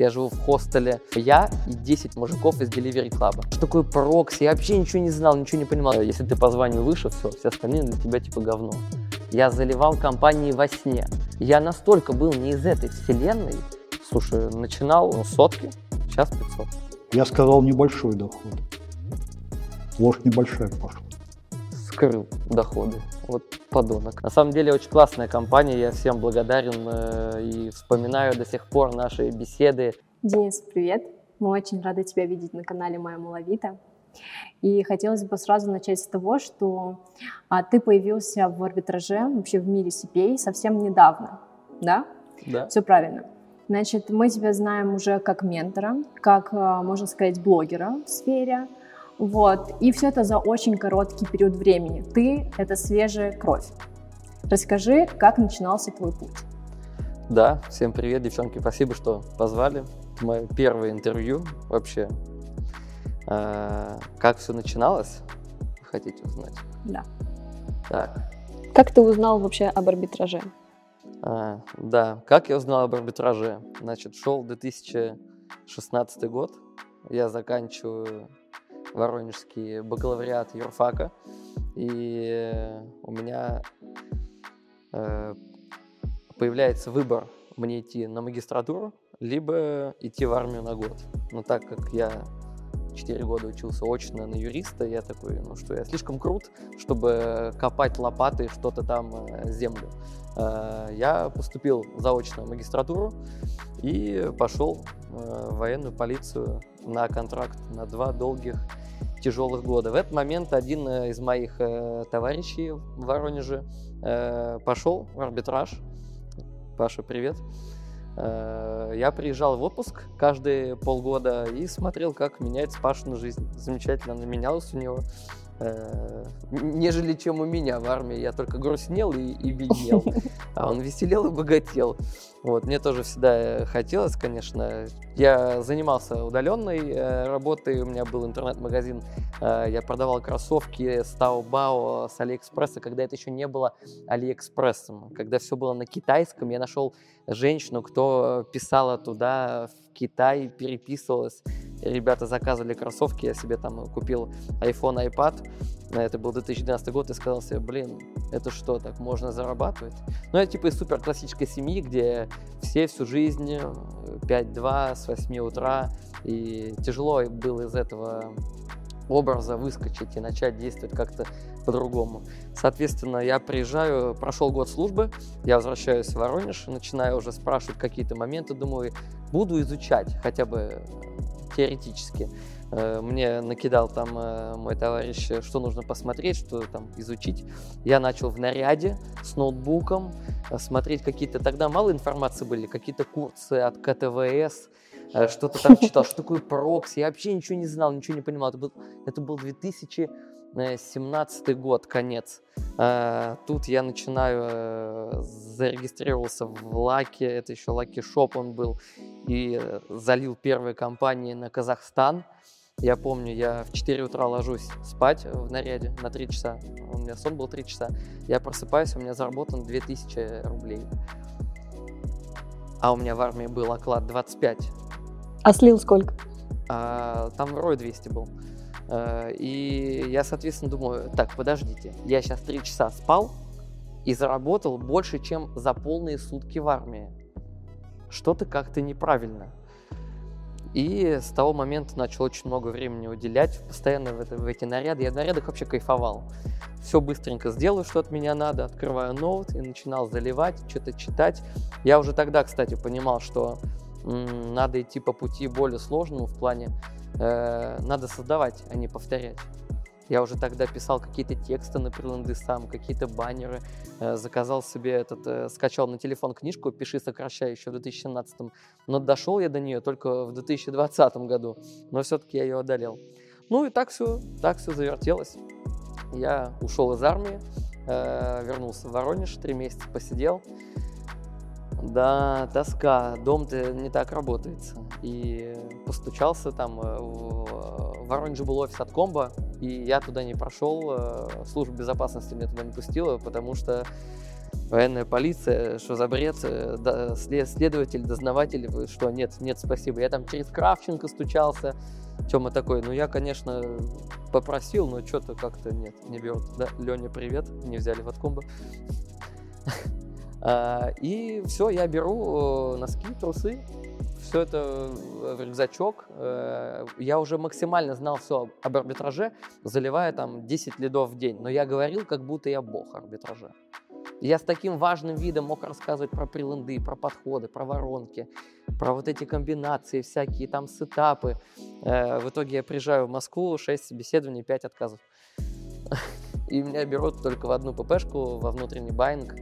Я живу в хостеле. Я и 10 мужиков из Delivery Club. Что такое прокси? Я вообще ничего не знал, ничего не понимал. Если ты позвонил выше, все, все остальные для тебя типа говно. Я заливал компании во сне. Я настолько был не из этой вселенной. Слушай, начинал ну, сотки, сейчас 500. Я сказал небольшой доход. Ложь небольшая пошла. Скрыл доходы. Вот подонок. На самом деле очень классная компания, я всем благодарен э, и вспоминаю до сих пор наши беседы. Денис, привет. Мы очень рады тебя видеть на канале Моя Маловита. И хотелось бы сразу начать с того, что а, ты появился в арбитраже, вообще в мире CPA совсем недавно, да? Да. Все правильно. Значит, мы тебя знаем уже как ментора, как, а, можно сказать, блогера в сфере, вот. И все это за очень короткий период времени. Ты — это свежая кровь. Расскажи, как начинался твой путь. Да, всем привет, девчонки. Спасибо, что позвали. Мое первое интервью вообще. А, как все начиналось? Хотите узнать? Да. Так. Как ты узнал вообще об арбитраже? А, да, как я узнал об арбитраже? Значит, шел 2016 год. Я заканчиваю Воронежский бакалавриат юрфака. И у меня э, появляется выбор мне идти на магистратуру, либо идти в армию на год. Но так как я 4 года учился очно на юриста, я такой, ну что, я слишком крут, чтобы копать лопатой что-то там э, землю. Э, я поступил заочно в магистратуру и пошел э, в военную полицию на контракт на два долгих тяжелых года. В этот момент один из моих товарищей в Воронеже пошел в арбитраж. Паша, привет. Э, я приезжал в отпуск каждые полгода и смотрел, как меняется Пашина жизнь. Замечательно она менялась у него. Э, нежели чем у меня в армии. Я только грустнел и, и беднел, а он веселел и богател. Вот, мне тоже всегда э, хотелось, конечно. Я занимался удаленной э, работой, у меня был интернет-магазин, э, я продавал кроссовки с Taobao, с Алиэкспресса, когда это еще не было Алиэкспрессом, когда все было на китайском. Я нашел женщину, кто писала туда в Китай, переписывалась ребята заказывали кроссовки, я себе там купил iPhone, iPad, это был 2012 год, и сказал себе, блин, это что, так можно зарабатывать? Ну, я типа из супер классической семьи, где все всю жизнь 5-2 с 8 утра, и тяжело было из этого образа выскочить и начать действовать как-то по-другому. Соответственно, я приезжаю, прошел год службы, я возвращаюсь в Воронеж, начинаю уже спрашивать какие-то моменты, думаю, буду изучать хотя бы теоретически. Э, мне накидал там э, мой товарищ, что нужно посмотреть, что там изучить. Я начал в наряде с ноутбуком э, смотреть какие-то, тогда мало информации были, какие-то курсы от КТВС, что-то там читал, что такое прокси. Я вообще ничего не знал, ничего не понимал. Это был, это был 2017 год, конец. Тут я начинаю, зарегистрировался в Lucky, это еще Lucky Shop он был, и залил первые кампании на Казахстан. Я помню, я в 4 утра ложусь спать в наряде на 3 часа. У меня сон был 3 часа. Я просыпаюсь, у меня заработан 2000 рублей. А у меня в армии был оклад 25. А слил сколько? А, там рой 200 был. А, и я, соответственно, думаю, так, подождите, я сейчас 3 часа спал и заработал больше, чем за полные сутки в армии. Что-то как-то неправильно. И с того момента начал очень много времени уделять постоянно в, это, в эти наряды. Я в нарядах вообще кайфовал. Все быстренько сделаю, что от меня надо, открываю ноут и начинал заливать, что-то читать. Я уже тогда, кстати, понимал, что м, надо идти по пути более сложному в плане, э, надо создавать, а не повторять. Я уже тогда писал какие-то тексты на приланды сам, какие-то баннеры, э, заказал себе этот, э, скачал на телефон книжку «Пиши, сокращай» еще в 2017, но дошел я до нее только в 2020 году, но все-таки я ее одолел. Ну и так все, так все завертелось. Я ушел из армии, вернулся в Воронеж, три месяца посидел. Да, тоска, дом-то не так работается. И постучался там, в Воронеже был офис от Комбо, и я туда не прошел, э, служба безопасности меня туда не пустила, потому что Военная полиция, что за бред, э, да, след- следователь, дознаватель, что, нет, нет, спасибо. Я там через Кравченко стучался, Тёма такой, ну я, конечно, попросил, но что-то как-то нет, не берут. Да, Леня, привет, не взяли в откомбо. А, И все, я беру э, носки, трусы, все это в рюкзачок. Э, Я уже максимально знал все об арбитраже, заливая там 10 лидов в день. Но я говорил, как будто я бог арбитража. Я с таким важным видом мог рассказывать про прилынды, про подходы, про воронки, про вот эти комбинации, всякие там сетапы. Э, В итоге я приезжаю в Москву, 6 собеседований, 5 отказов. И меня берут только в одну ППшку, во внутренний байинг.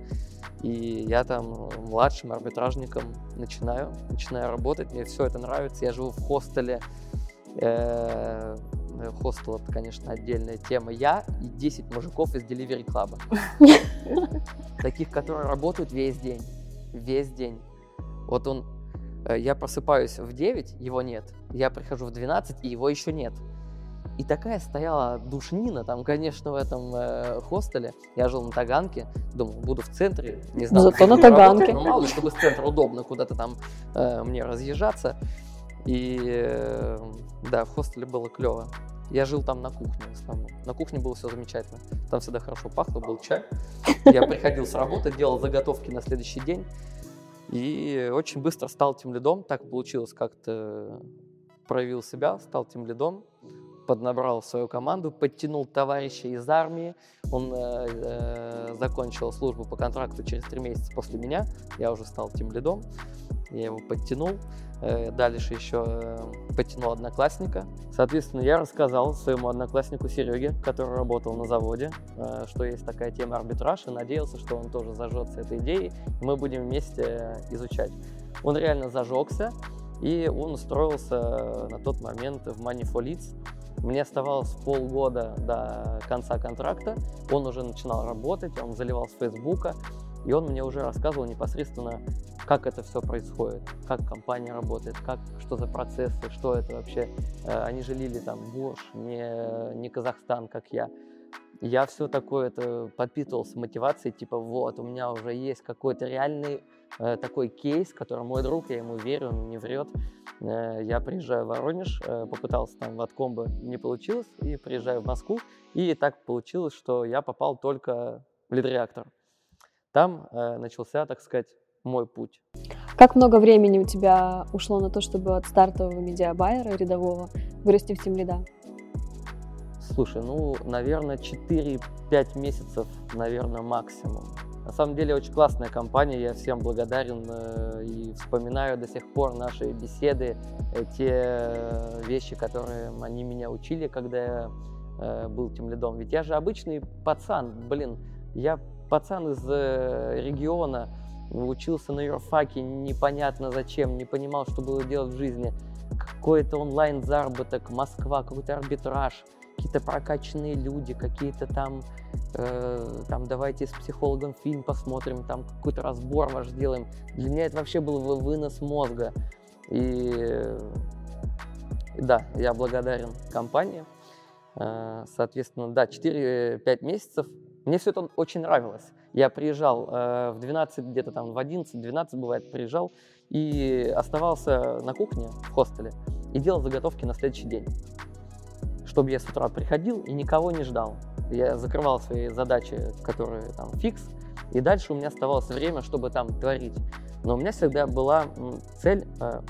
И я там э, младшим арбитражником начинаю, начинаю работать. Мне все это нравится. Я живу в хостеле. Э, э, Хостел это, конечно, отдельная тема. Я и 10 мужиков из Delivery Club. Таких, которые работают весь день. Весь день. Вот он, я просыпаюсь в 9, его нет. Я прихожу в 12, и его еще нет. И такая стояла душнина там, конечно, в этом э, хостеле. Я жил на Таганке, думал, буду в центре, не знаю. Зато на Таганке. но мало чтобы с центра удобно куда-то там э, мне разъезжаться. И э, да, в хостеле было клево. Я жил там на кухне в основном. На кухне было все замечательно. Там всегда хорошо пахло, был чай. Я приходил с работы, делал заготовки на следующий день. И очень быстро стал тем лидом. Так получилось, как-то проявил себя, стал тем лидом, поднабрал свою команду, подтянул товарища из армии. Он э, э, закончил службу по контракту через три месяца после меня. Я уже стал тем лидом. Я его подтянул. Э, Дальше еще э, подтянул одноклассника. Соответственно, я рассказал своему однокласснику Сереге, который работал на заводе, э, что есть такая тема арбитраж, и надеялся, что он тоже зажжется этой идеей, и мы будем вместе э, изучать. Он реально зажегся, и он устроился на тот момент в Money for Leads. Мне оставалось полгода до конца контракта. Он уже начинал работать, он заливал с Фейсбука, и он мне уже рассказывал непосредственно, как это все происходит, как компания работает, как, что за процессы, что это вообще. Э, Они же лили там Бурж, не, не Казахстан, как я. Я все такое это подпитывался мотивацией, типа вот, у меня уже есть какой-то реальный такой кейс, который мой друг, я ему верю, он не врет. Э, я приезжаю в Воронеж, э, попытался там в Аткомбо, не получилось, и приезжаю в Москву, и так получилось, что я попал только в лид-реактор. Там э, начался, так сказать, мой путь. Как много времени у тебя ушло на то, чтобы от стартового медиабайера рядового вырасти в тим лида? Слушай, ну, наверное, 4-5 месяцев, наверное, максимум. На самом деле, очень классная компания, я всем благодарен э, и вспоминаю до сих пор наши беседы, э, те э, вещи, которые они меня учили, когда я был тем лидом. Ведь я же обычный пацан, блин, я пацан из региона, учился на юрфаке, непонятно зачем, не понимал, что было делать в жизни. Какой-то онлайн-заработок, Москва, какой-то арбитраж, какие-то прокачанные люди, какие-то там, э, там давайте с психологом фильм посмотрим, там какой-то разбор ваш сделаем. Для меня это вообще был вы- вынос мозга. И э, да, я благодарен компании. Э, Соответственно, да, 4-5 месяцев. Мне все это очень нравилось. Я приезжал э, в 12, где-то там в 11-12 бывает, приезжал и оставался на кухне в хостеле и делал заготовки на следующий день. Чтобы я с утра приходил и никого не ждал. Я закрывал свои задачи, которые там фикс, и дальше у меня оставалось время, чтобы там творить. Но у меня всегда была цель, э,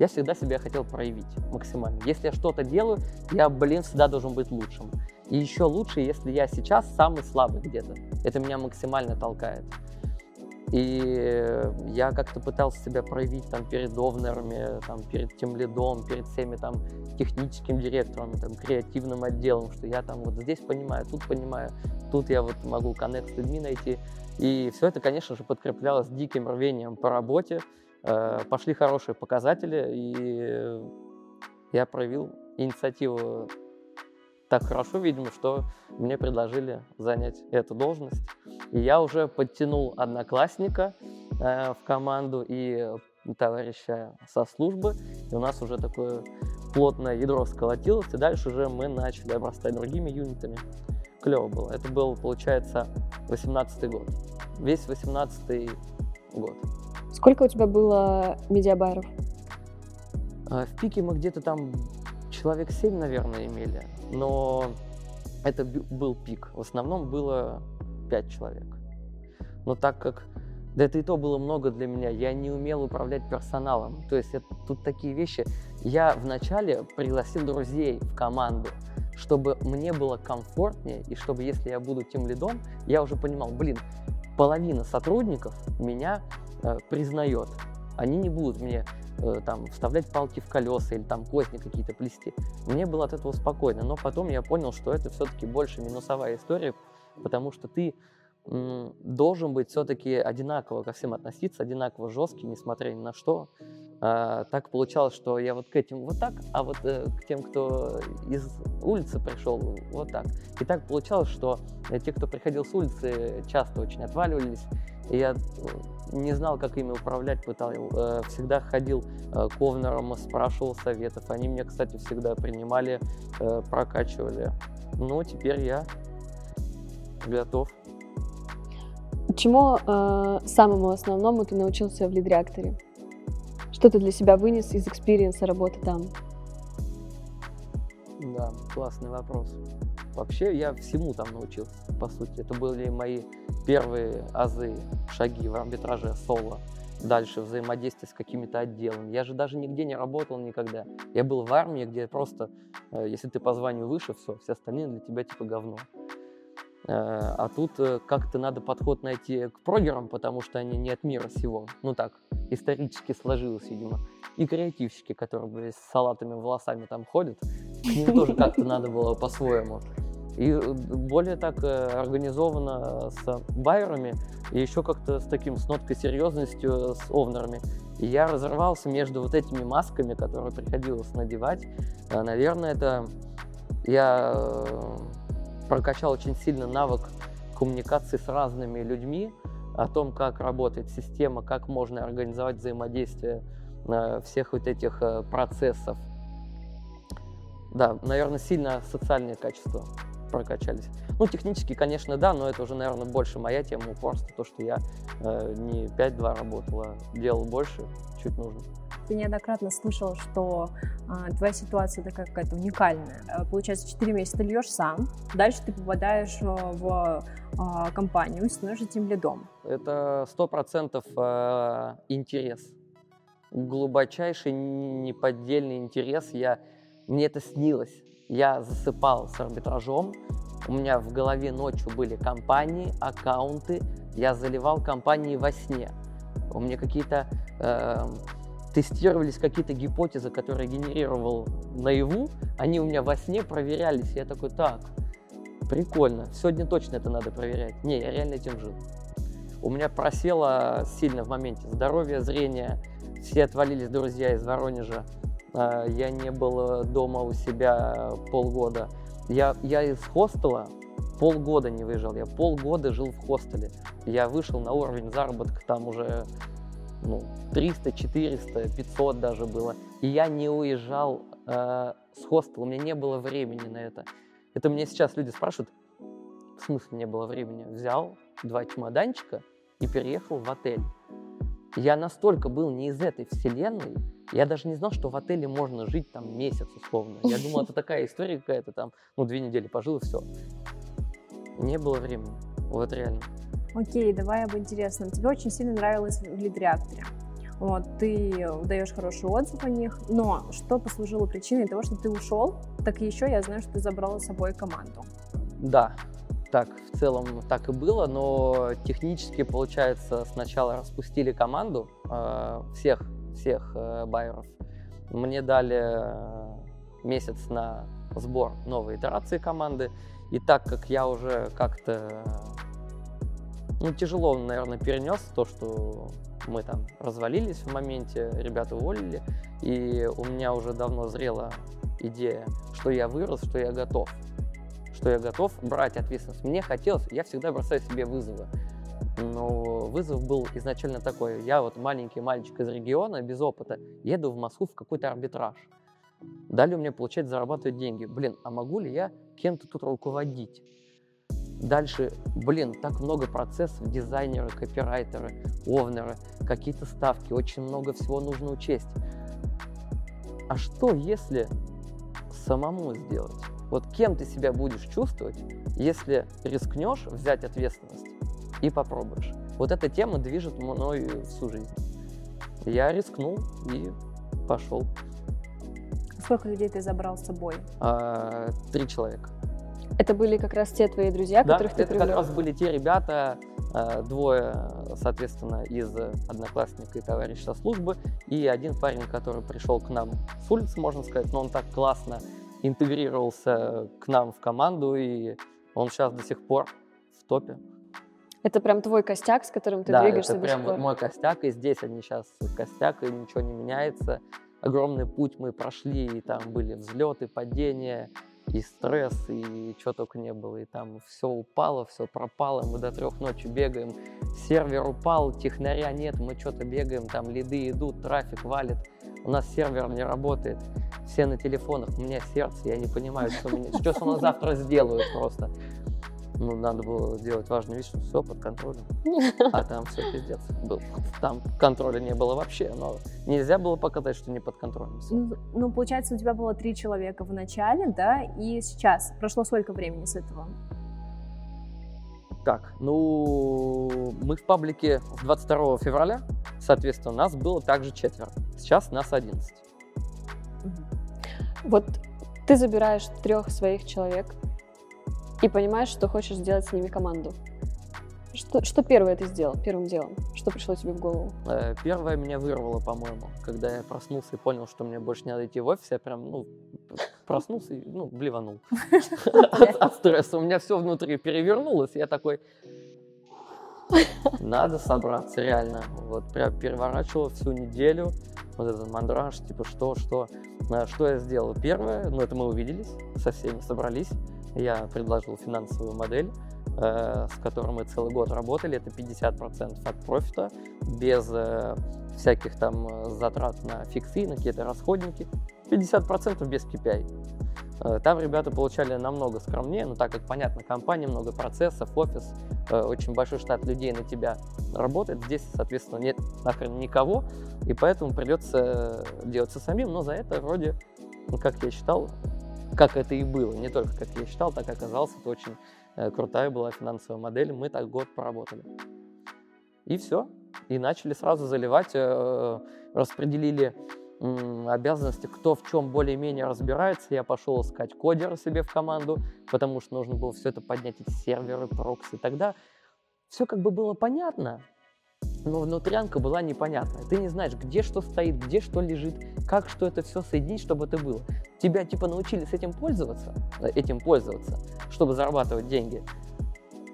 я всегда себя хотел проявить максимально. Если я что-то делаю, я, блин, всегда должен быть лучшим. И еще лучше, если я сейчас самый слабый где-то. Это меня максимально толкает. И я как-то пытался себя проявить там перед овнерами, там, перед тем лидом, перед всеми там техническим директором, там, креативным отделом, что я там вот здесь понимаю, тут понимаю, тут я вот могу коннект с людьми найти. И все это, конечно же, подкреплялось диким рвением по работе. Э, Пошли хорошие показатели, и я проявил инициативу так хорошо, видимо, что мне предложили занять эту должность. И я уже подтянул одноклассника э, в команду и товарища со службы. И у нас уже такое плотное ядро сколотилось, и дальше уже мы начали обрастать другими юнитами. Клево было. Это был, получается, 18 год. весь 18 год. Сколько у тебя было медиабайеров? А, В пике мы где-то там человек 7, наверное, имели, но это был пик. В основном было 5 человек. Но так как да это и то было много для меня, я не умел управлять персоналом. То есть это, тут такие вещи. Я вначале пригласил друзей в команду, чтобы мне было комфортнее, и чтобы если я буду тем лидом, я уже понимал, блин, половина сотрудников меня э, признает. Они не будут мне э, там вставлять палки в колеса или там козни какие-то плести. Мне было от этого спокойно, но потом я понял, что это все-таки больше минусовая история, потому что ты должен быть все-таки одинаково ко всем относиться, одинаково жесткий, несмотря ни на что. А, так получалось, что я вот к этим вот так, а вот э, к тем, кто из улицы пришел, вот так. И так получалось, что э, те, кто приходил с улицы, часто очень отваливались. И я э, не знал, как ими управлять, пытал, э, всегда ходил э, к owner ам, спрашивал советов. Они меня, кстати, всегда принимали, прокачивали. Ну, теперь я готов. Чему э, самому основному ты научился в Leadreaktor е? Что ты для себя вынес из experience а работы там? Да, классный вопрос. Вообще я всему там научился, по сути. Это были мои первые азы, шаги в арбитраже соло. Дальше взаимодействие с какими-то отделами. Я же даже нигде не работал никогда. Я был в армии, где просто, э, если ты по званию выше, все, все остальные для тебя типа говно. Э, А тут э, как-то надо подход найти к прогерам, потому что они не от мира сего. Ну так, исторически сложилось, видимо. И креативщики, которые с салатами волосами там ходят, к ним тоже как-то надо было по-своему. И э, более так организованно с байерами, и еще как-то с таким, с ноткой серьезностью с овнерами. И я разрывался между вот этими масками, которые приходилось надевать. Наверное, это я прокачал очень сильно навык коммуникации с разными людьми, о том, как работает система, как можно организовать взаимодействие э, всех вот этих э, процессов. Да, наверное, сильно социальные качества прокачались. Ну, технически, конечно, да, но это уже, наверное, больше моя тема упорства, то, что я э, не 5-2 работал, а делал больше, чуть нужно. Ты неоднократно слышал, что а, твоя ситуация такая какая-то уникальная. А, Получается, 4 месяца ты льешь сам, дальше ты попадаешь а, в а, компанию и становишься тем лидом. Это сто процентов э, интерес, глубочайший, неподдельный интерес. Я, мне это снилось. Я засыпал с арбитражом, у меня в голове ночью были компании, аккаунты, я заливал компании во сне. У меня какие-то э, тестировались какие-то гипотезы, которые генерировал наяву, они у меня во сне проверялись. Я такой, так, прикольно, сегодня точно это надо проверять. Не, я реально этим жил. У меня просело сильно в моменте здоровье, зрение. Все отвалились друзья из Воронежа. А, Я не был э, дома у себя полгода. Я, я из хостела полгода не выезжал. Я полгода жил в хостеле. Я вышел на уровень заработка там уже ну, 300, 400, 500 даже было. И я не уезжал э, с хостела. У меня не было времени на это. Это мне сейчас люди спрашивают, в смысле не было времени? Взял два чемоданчика и переехал в отель. Я настолько был не из этой вселенной, я даже не знал, что в отеле можно жить там месяц условно. Я думал, это такая история какая-то там, ну, две недели пожил и все. Не было времени. Вот реально. Окей, давай об интересном. Тебе очень сильно нравилось в лид-реакторе. Вот, ты даешь хороший отзыв о них, но что послужило причиной того, что ты ушел, так еще я знаю, что ты забрал с собой команду. Да, так в целом так и было, но технически, получается, сначала распустили команду э, всех, всех э, байеров. Мне дали э, месяц на сбор новой итерации команды. И так как я уже как-то, ну, тяжело, наверное, перенес то, что мы там развалились в моменте, ребята уволили, и у меня уже давно зрела идея, что я вырос, что я готов что я готов брать ответственность. Мне хотелось, я всегда бросаю себе вызовы. Но вызов был изначально такой. Я вот маленький мальчик из региона, без опыта, еду в Москву в какой-то арбитраж. Дали мне, получается, зарабатывать деньги. Блин, а могу ли я кем-то тут руководить? Дальше, блин, так много процессов, дизайнеры, копирайтеры, овнеры, какие-то ставки, очень много всего нужно учесть. А что, если самому сделать? Вот кем ты себя будешь чувствовать, если рискнешь взять ответственность и попробуешь? Вот эта тема движет мной всю жизнь. Я рискнул и пошел. Сколько людей ты забрал с собой? А, три человека. Это были как раз те твои друзья, Да, которых ты это привлек? как раз были те ребята, э, двое, соответственно, из одноклассника и товарища службы, и один парень, который пришел к нам с улицы, можно сказать, но он так классно интегрировался к нам в команду, и он сейчас до сих пор в топе. Это прям твой костяк, с которым ты да, двигаешься это до прям сих вот пор. мой костяк, и здесь они сейчас костяк, и ничего не меняется. Огромный путь мы прошли, и там были взлеты, падения, и стресс, и что только не было. И там все упало, все пропало, мы до трех ночи бегаем. Сервер упал, технаря нет, мы что-то бегаем, там лиды идут, трафик валит. У нас сервер не работает, все на телефонах, у меня сердце, я не понимаю, что, меня, что со мной завтра сделают просто. Ну, надо было сделать важную вещь, что все под контролем. А там все пиздец был. Там контроля не было вообще, но нельзя было показать, что не под контролем. Ну, ну, получается, у тебя было три человека в начале, да, и сейчас. Прошло сколько времени с этого? Так, ну, мы в паблике с 22 февраля, соответственно, нас было также четверо. Сейчас нас 11. Вот ты забираешь трех своих человек и понимаешь, что хочешь сделать с ними команду. Что, что первое ты сделал, первым делом? Что пришло тебе в голову? Э, Первое меня вырвало, по-моему, когда я проснулся и понял, что мне больше не надо идти в офис, я прям, ну, проснулся и, ну, блеванул от, стресса. У меня все внутри перевернулось, я такой, надо собраться, реально. Вот прям переворачивал всю неделю, вот этот мандраж, типа, что, что. А, Что я сделал? Первое, ну, это мы увиделись, со всеми собрались, я предложил финансовую модель, э, с которой мы целый год работали, это 50% от профита, без э, всяких там э, затрат на фиксы, на какие-то расходники, 50% без KPI. Там ребята получали намного скромнее, но так как, понятно, компания, много процессов, офис, очень большой штат людей на тебя работает, здесь, соответственно, нет нахрен никого, и поэтому придется делать со самим, но за это вроде, ну, как я считал, как это и было, не только как я считал, так оказалось, это очень э, крутая была финансовая модель, мы так год поработали. И все, и начали сразу заливать, э, распределили обязанности, кто в чем более-менее разбирается. Я пошел искать кодера себе в команду, потому что нужно было все это поднять, эти серверы, прокси. Тогда все как бы было понятно, но внутрянка была непонятная. Ты не знаешь, где что стоит, где что лежит, как что это все соединить, чтобы это было. Тебя типа научили с этим пользоваться, э, этим пользоваться, чтобы зарабатывать деньги.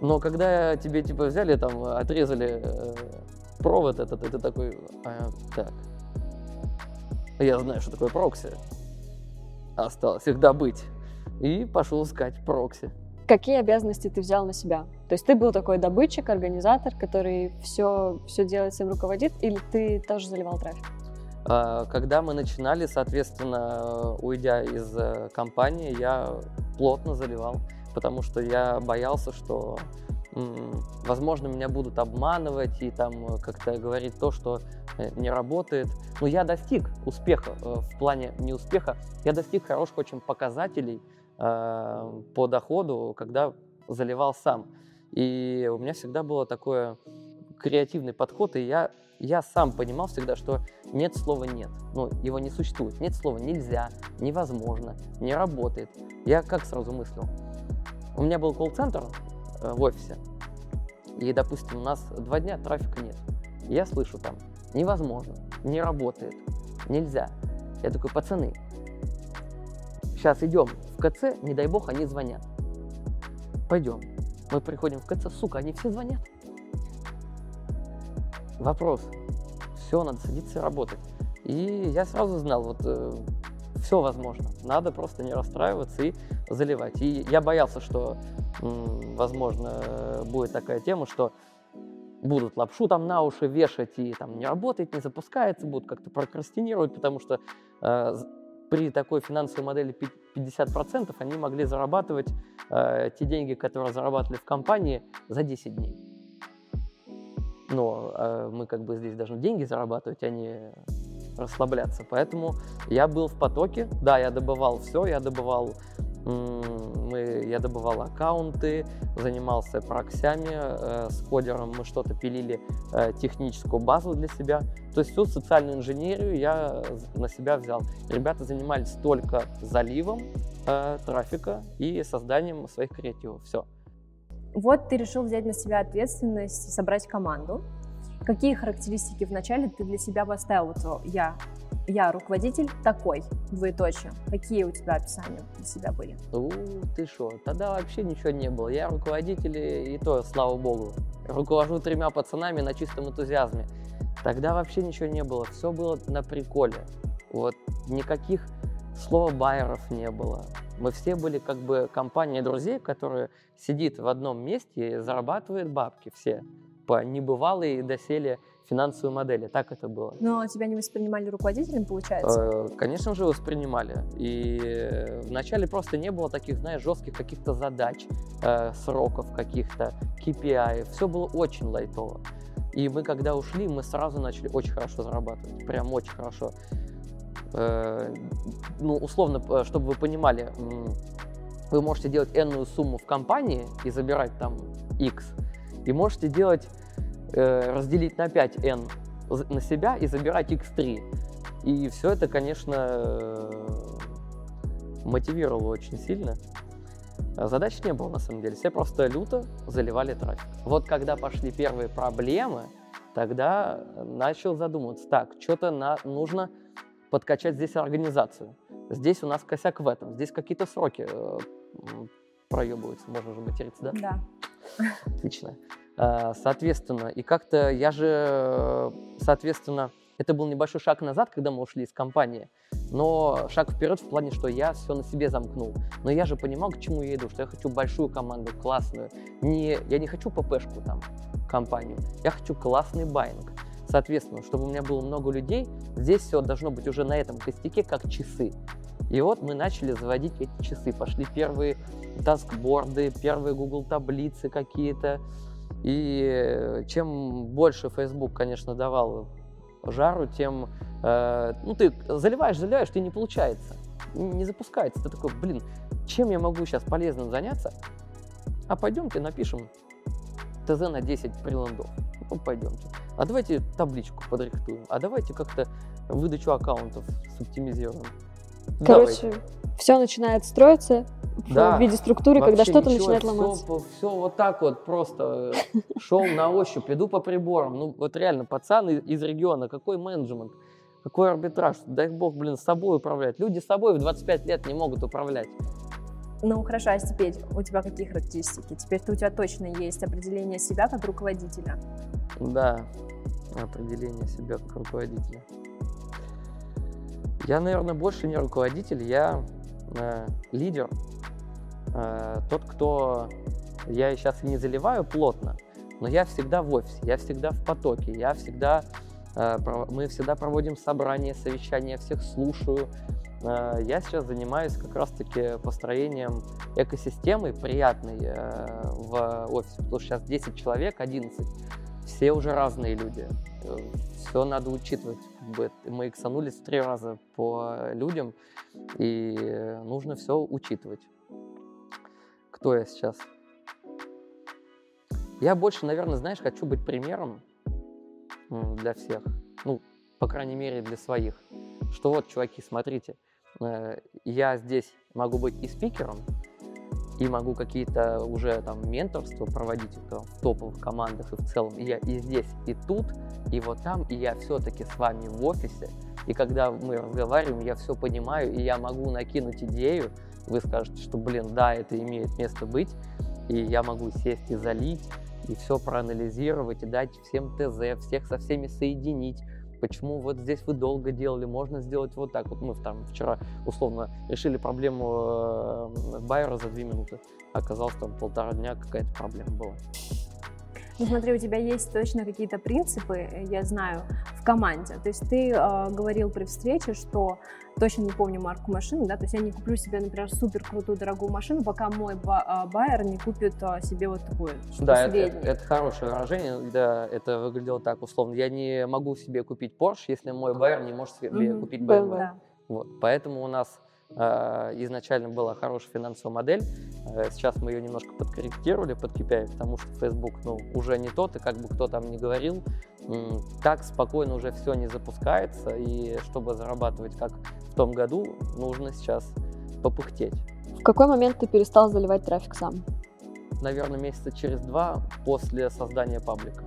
Но когда тебе типа взяли там, отрезали э, провод этот, ты такой, «А, так, я знаю, что такое прокси. Осталось их добыть. И пошел искать прокси. Какие обязанности ты взял на себя? То есть ты был такой добытчик, организатор, который все, все делает, всем руководит, или ты тоже заливал трафик? А, Когда мы начинали, соответственно, уйдя из э, компании, я плотно заливал, потому что я боялся, что, возможно, меня будут обманывать и там как-то говорить то, что э, не работает. Но я достиг успеха э, в плане не успеха, я достиг хороших очень показателей э, по доходу, когда заливал сам. И у меня всегда было такое креативный подход, и я, я сам понимал всегда, что нет слова «нет». Ну, его не существует. Нет слова «нельзя», «невозможно», «не работает». Я как сразу мыслил? У меня был колл-центр э, в офисе, и, допустим, у нас два дня трафика нет. Я слышу там «невозможно», «не работает», «нельзя». Я такой, пацаны, сейчас идем в КЦ, не дай бог, они звонят. Пойдем. Мы приходим в КЦ, сука, они все звонят. Вопрос. Все, надо садиться и работать. И я сразу знал, вот все возможно. Надо просто не расстраиваться и заливать. И я боялся, что, м, возможно, э, будет такая тема, что будут лапшу там на уши вешать и там не работает, не запускается, будут как-то прокрастинировать, потому что э, при такой финансовой модели пи- 50% они могли зарабатывать э, те деньги, которые зарабатывали в компании за 10 дней. Но э, мы как бы здесь должны деньги зарабатывать, а не расслабляться. Поэтому я был в потоке, да, я добывал все, я добывал мы, я добывал аккаунты, занимался проксями, э, с кодером мы что-то пилили, э, техническую базу для себя. То есть всю социальную инженерию я на себя взял. Ребята занимались только заливом э, трафика и созданием своих креативов. Все. Вот ты решил взять на себя ответственность, собрать команду. Какие характеристики вначале ты для себя поставил? Вот я я руководитель такой, двоеточие. Какие у тебя описания для себя были? У, ты что, тогда вообще ничего не было. Я руководитель, и то, слава богу. Руковожу тремя пацанами на чистом энтузиазме. Тогда вообще ничего не было. Все было на приколе. Вот никаких слова байеров не было. Мы все были как бы компания друзей, которая сидит в одном месте и зарабатывает бабки все по небывалой доселе финансовой модели. Так это было. Но тебя не воспринимали руководителем, получается? Э, конечно же, воспринимали. И вначале просто не было таких, знаешь, жестких каких-то задач, э, сроков каких-то, KPI. Все было очень лайтово. И мы, когда ушли, мы сразу начали очень хорошо зарабатывать. Прям очень хорошо. Э, ну, условно, чтобы вы понимали, вы можете делать энную сумму в компании и забирать там X, и можете делать Э, разделить на 5n на себя и забирать x3. И все это, конечно, э, мотивировало очень сильно. Задач не было, на самом деле. Все просто люто заливали трафик. Вот когда пошли первые проблемы, тогда начал задумываться, так, что-то на, нужно подкачать здесь организацию. Здесь у нас косяк в этом, здесь какие-то сроки э, проебываются, можно же материться, да? Да. Отлично. А, соответственно, и как-то я же, соответственно, это был небольшой шаг назад, когда мы ушли из компании, но шаг вперед в плане, что я все на себе замкнул. Но я же понимал, к чему я иду, что я хочу большую команду, классную. Не, я не хочу ППшку там, компанию, я хочу классный байинг. Соответственно, чтобы у меня было много людей, здесь все должно быть уже на этом костяке, как часы. И вот мы начали заводить эти часы. Пошли первые таскборды, первые Google таблицы какие-то. И чем больше Facebook, конечно, давал жару, тем э, ну ты заливаешь, заливаешь, ты не получается, не запускается. Ты такой, блин, чем я могу сейчас полезным заняться? А пойдемте напишем ТЗ на 10 прилендов. Ну, пойдемте. А давайте табличку подрихтуем. А давайте как-то выдачу аккаунтов соптимизируем. Короче, давайте. все начинает строиться, да. в виде структуры, Вообще когда что-то начинает все, ломаться. Все вот так вот просто шел на ощупь, иду по приборам. Ну вот реально, пацан из региона, какой менеджмент, какой арбитраж, дай бог, блин, с собой управлять. Люди с собой в 25 лет не могут управлять. Ну хорошо, а теперь у тебя какие характеристики? Теперь у тебя точно есть определение себя как руководителя. Да, определение себя как руководителя. Я, наверное, больше не руководитель, я э, лидер, Э, тот, кто я сейчас не заливаю плотно, но я всегда в офисе, я всегда в потоке, я всегда, э, мы всегда проводим собрания, совещания, всех слушаю. Э, я сейчас занимаюсь как раз-таки построением экосистемы приятной в офисе, потому что сейчас 10 человек, 11, все уже разные люди, все надо учитывать. Мы иксанулись три раза по людям, и нужно все учитывать кто я сейчас. Я больше, наверное, знаешь, хочу быть примером для всех. Ну, по крайней мере, для своих. Что вот, чуваки, смотрите, э, я здесь могу быть и спикером, и могу какие-то уже там менторства проводить в топовых командах и в целом. И я и здесь, и тут, и вот там, и я все-таки с вами в офисе. И когда мы разговариваем, я все понимаю, и я могу накинуть идею, вы скажете, что, блин, да, это имеет место быть, и я могу сесть и залить, и все проанализировать, и дать всем ТЗ, всех со всеми соединить, почему вот здесь вы долго делали, можно сделать вот так. Вот мы там вчера условно решили проблему э, Байера за две минуты, оказалось там полтора дня какая-то проблема была. Ну смотри, у тебя есть точно какие-то принципы, я знаю, в команде. То есть ты э, говорил при встрече, что точно не помню марку машины, да, то есть я не куплю себе, например, супер крутую дорогую машину, пока мой ба- а, байер не купит а, себе вот такую, Да, это, это- это хорошее выражение, да, это выглядело так условно. Я не могу себе купить Porsche, если мой байер не может себе Мгм. купить BMW. Да. Вот, поэтому у нас э, изначально была хорошая финансовая модель. Э, сейчас мы ее немножко подкорректировали под KPI, потому что Facebook ну, уже не тот, и как бы кто там ни говорил, так спокойно уже все не запускается, и чтобы зарабатывать как в том году, нужно сейчас попыхтеть. В какой момент ты перестал заливать трафик сам? Наверное, месяца через два после создания паблика.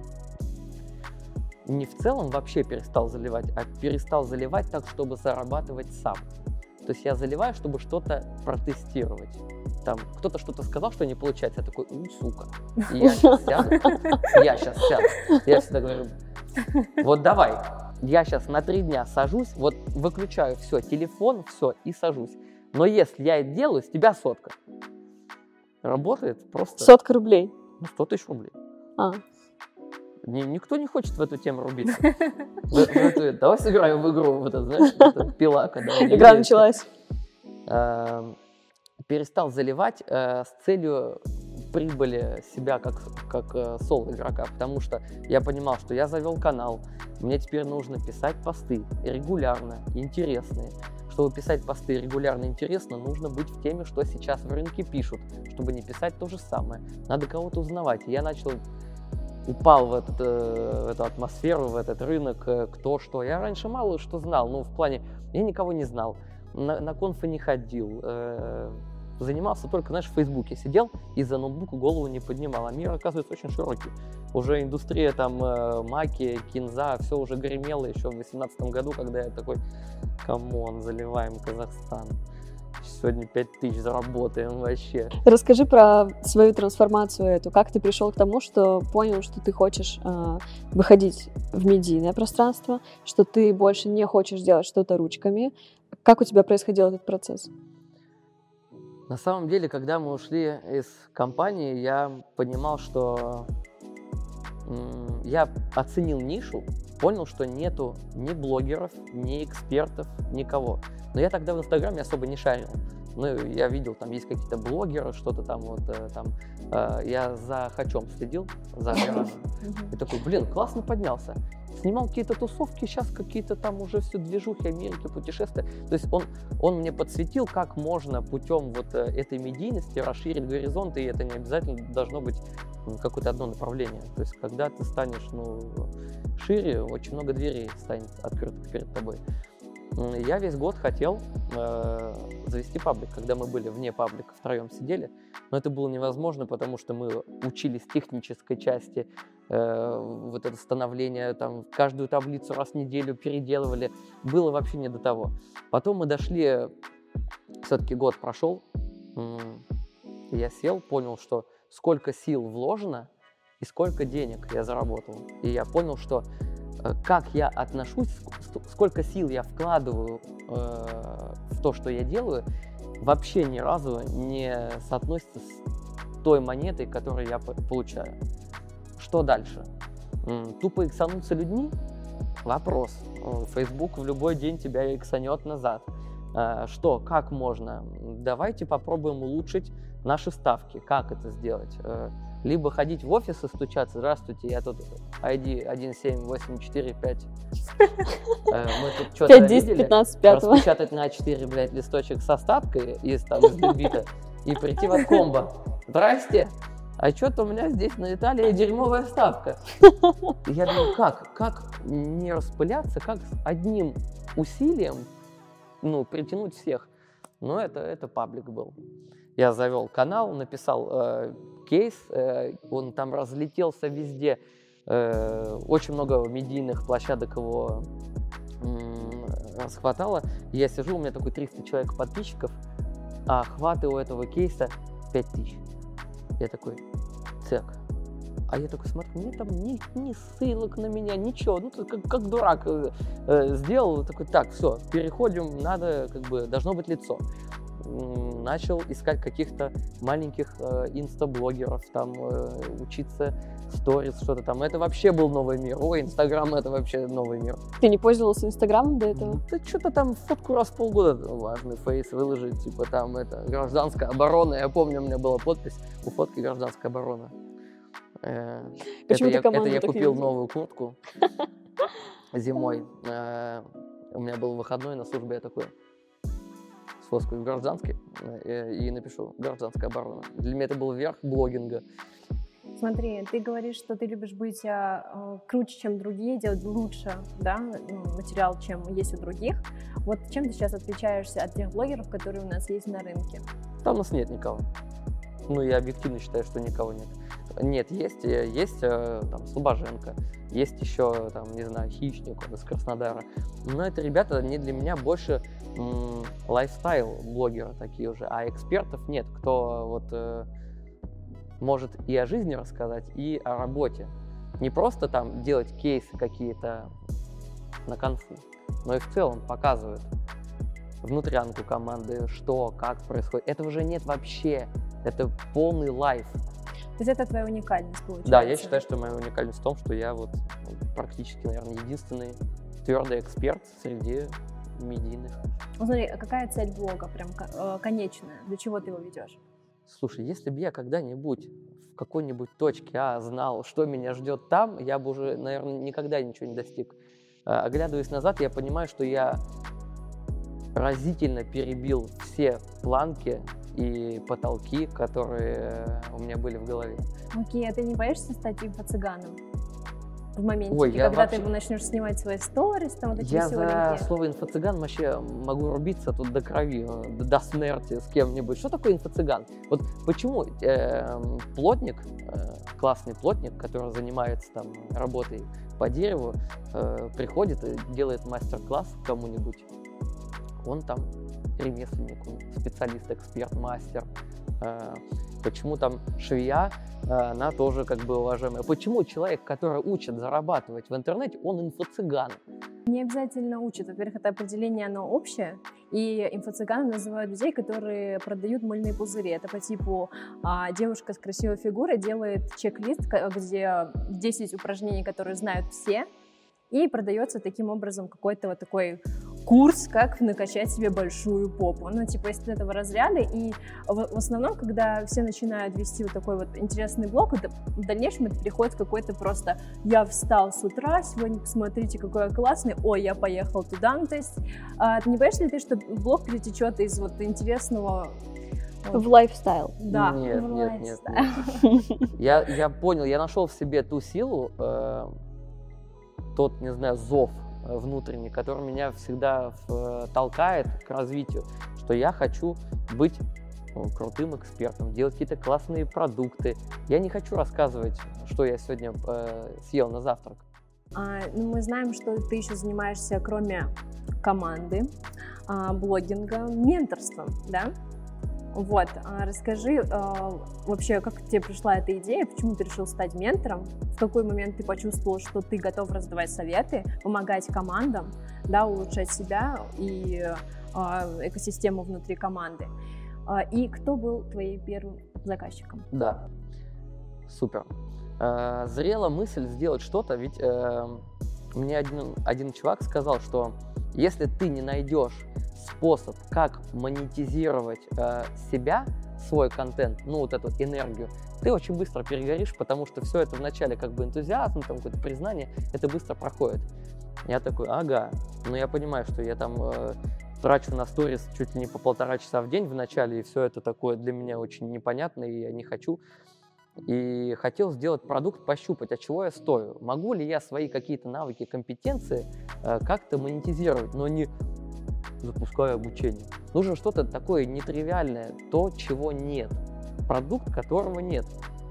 Не в целом вообще перестал заливать, а перестал заливать так, чтобы зарабатывать сам. То есть я заливаю, чтобы что-то протестировать. Там кто-то что-то сказал, что не получается. Я такой, у, сука. Я сейчас сяду. Я сейчас сяду. Я всегда говорю, вот давай, я сейчас на три дня сажусь, вот выключаю все, телефон, все, и сажусь. Но если я это делаю, с тебя сотка. Работает просто Сотка рублей. ну, 100 тысяч рублей. А, Ни- никто не хочет в эту тему рубиться. Давай сыграем в игру, вот это, знаешь, пила, когда... игра началась. Эм, перестал заливать э, с целью прибыли себя как, как э, соло игрока, потому что я понимал, что я завел канал, мне теперь нужно писать посты регулярно, интересные. Чтобы писать посты регулярно интересно, нужно быть в теме, что сейчас в рынке пишут, чтобы не писать то же самое. Надо кого-то узнавать. И я начал упал в, этот, э, в эту атмосферу, в этот рынок, э, кто что. Я раньше мало что знал, ну, в плане, я никого не знал, на, на конфы не ходил, э, занимался только, знаешь, в Фейсбуке сидел и за ноутбука голову не поднимал. А мир, оказывается, очень широкий. Уже индустрия там э, MAC и, KINZA, все уже гремело еще в 2018 году, когда я такой, come on, заливаем Казахстан. Сегодня 5000 заработаем вообще. Расскажи про свою трансформацию эту. Как ты пришел к тому, что понял, что ты хочешь э, выходить в медийное пространство, что ты больше не хочешь делать что-то ручками. Как у тебя происходил этот процесс? На самом деле, когда мы ушли из компании, я понимал, что я оценил нишу, понял, что нету ни блогеров, ни экспертов, никого. Но я тогда в Инстаграме особо не шарил. Ну, я видел, там есть какие-то блогеры, что-то там вот э, там. э, я за Хачом следил, за. И такой, блин, классно поднялся. Снимал какие-то тусовки, сейчас какие-то там уже все движухи, Америки, путешествия. То есть он, он мне подсветил, как можно путем вот э, этой медийности расширить горизонты, и это не обязательно должно быть какое-то одно направление. То есть когда ты станешь ну, шире, очень много дверей станет открытых перед тобой. Я весь год хотел э, завести паблик, когда мы были вне паблика, втроем сидели, но это было невозможно, потому что мы учились технической части, э, вот это становление, там, каждую таблицу раз в неделю переделывали, было вообще не до того. Потом мы дошли, все-таки год прошел, я сел, понял, что сколько сил вложено и сколько денег я заработал. И я понял, что как я отношусь, ск- сколько сил я вкладываю э, в то, что я делаю, вообще ни разу не соотносится с той монетой, которую я по- получаю. Что дальше? Тупо иксануться людьми? Вопрос. Facebook в любой день тебя иксанет назад. А, Что, как можно? Давайте попробуем улучшить наши ставки. Как это сделать? Либо ходить в офис и стучаться. Здравствуйте, я тут ID 17845. Э, Мы тут что-то 5, 10, видели. 15, 5. Распечатать на 4, блядь, листочек с остаткой из, там, из Любита и прийти в комбо. Здрасте, а что-то у меня здесь на Италии дерьмовая ставка. Я думаю, как? Как не распыляться, как с одним усилием ну, притянуть всех? Но это, это паблик был. Я завел канал, написал э, кейс, э, он там разлетелся везде. Э, очень много медийных площадок его расхватало. Я сижу, у меня такой 300 человек подписчиков, а охваты у этого кейса 5000. Я такой, так. А я такой смотрю, нет там ни, ни ссылок на меня, ничего. Ну, ты как, как дурак э, э, сделал. Такой, так, все, переходим, надо, как бы, должно быть лицо. Начал искать каких-то маленьких э, инстаблогеров, там э, учиться сторис, что-то там. Это вообще был новый мир. Ой, Инстаграм это вообще новый мир. Ты не пользовался Инстаграмом до этого? Да что-то там фотку раз в полгода важный фейс выложить, типа там это гражданская оборона. Я помню, у меня была подпись у фотки гражданская оборона. Э, Почему это я, это я купил видел? новую куртку зимой. Э, У меня был выходной на службе, я такой сфоткаю в гражданской э, и напишу гражданская оборона. Для меня это был верх блогинга. Смотри, ты говоришь, что ты любишь быть а, круче, чем другие, делать лучше, да, ну, материал, чем есть у других. Вот чем ты сейчас отличаешься от тех блогеров, которые у нас есть на рынке? Там у нас нет никого. Ну, я объективно считаю, что никого нет. Нет, есть, э, есть э, там Слобоженко, есть еще, там, не знаю, Хищник он из Краснодара. Но это ребята, они для меня больше м, лайфстайл-блогеры такие уже, а экспертов нет, кто вот э, может и о жизни рассказать, и о работе. Не просто там делать кейсы какие-то на конфу, но и в целом показывают внутрянку команды, что, как происходит. Этого же нет вообще. Это полный лайф. То есть это твоя уникальность получается? Да, я считаю, что моя уникальность в том, что я вот практически, наверное, единственный твердый эксперт среди медийных. Ну, смотри, а какая цель блога, прям э, конечная? Для чего ты его ведешь? Слушай, если бы я когда-нибудь в какой-нибудь точке А знал, что меня ждет там, я бы уже, наверное, никогда ничего не достиг. А, Оглядываясь назад, я понимаю, что я разительно перебил все планки и потолки, которые у меня были в голове. Окей, а ты не боишься стать инфо-цыганом? В моменте, Ой, когда вообще- ты начнешь снимать свои сторис, там вот эти Я за слово инфо-цыган вообще могу рубиться тут до крови, э, до, до смерти с кем-нибудь. Что такое инфо-цыган? Вот почему эм, плотник, э, классный плотник, который занимается там работой по дереву, э, приходит и делает мастер-класс кому-нибудь, он там ремесленник, он специалист, эксперт, мастер. Э, Почему там швея, э, она тоже как бы уважаемая. Почему человек, который учит зарабатывать в интернете, он инфо-цыган? Не обязательно учат. Во-первых, это определение, оно общее. И инфо-цыганы называют людей, которые продают мыльные пузыри. Это по типу а, девушка с красивой фигурой делает чек-лист, где 10 упражнений, которые знают все, и продается таким образом какой-то вот такой курс, как накачать себе большую попу. Ну, типа, из этого разряда. И в, в основном, когда все начинают вести вот такой вот интересный блог, это, в дальнейшем это переходит в какой-то просто «я встал с утра, сегодня посмотрите, какой я классный, ой, я поехал туда». Ну, то есть, а, не боишься ли ты, что блог перетечет из вот интересного... В lifestyle. Да, Нет, в нет, нет, lifestyle. Я, я понял, я нашел в себе ту силу, э, тот, не знаю, зов внутренний, который меня всегда в- толкает к развитию, что я хочу быть ну, крутым экспертом, делать какие-то классные продукты. Я не хочу рассказывать, что я сегодня э, съел на завтрак. А, ну, мы знаем, что ты еще занимаешься, кроме команды, а, блогинга, менторством, да? Вот, а расскажи а, вообще, как тебе пришла эта идея, почему ты решил стать ментором, в какой момент ты почувствовал, что ты готов раздавать советы, помогать командам, да, улучшать себя и а, экосистему внутри команды. И кто был твоим первым заказчиком? Да, супер. Зрела мысль сделать что-то, ведь э, мне один, один чувак сказал, что если ты не найдешь способ, как монетизировать э, себя, свой контент, ну вот эту энергию, ты очень быстро перегоришь, потому что все это вначале как бы энтузиазм, там какое-то признание, это быстро проходит. Я такой, ага, но я понимаю, что я там э, трачу на сторис чуть ли не по полтора часа в день в начале, и все это такое для меня очень непонятно, и я не хочу. И хотел сделать продукт, пощупать, от чего я стою. Могу ли я свои какие-то навыки, компетенции э, как-то монетизировать, но не запуская обучение. Нужно что-то такое нетривиальное, то, чего нет. Продукт, которого нет.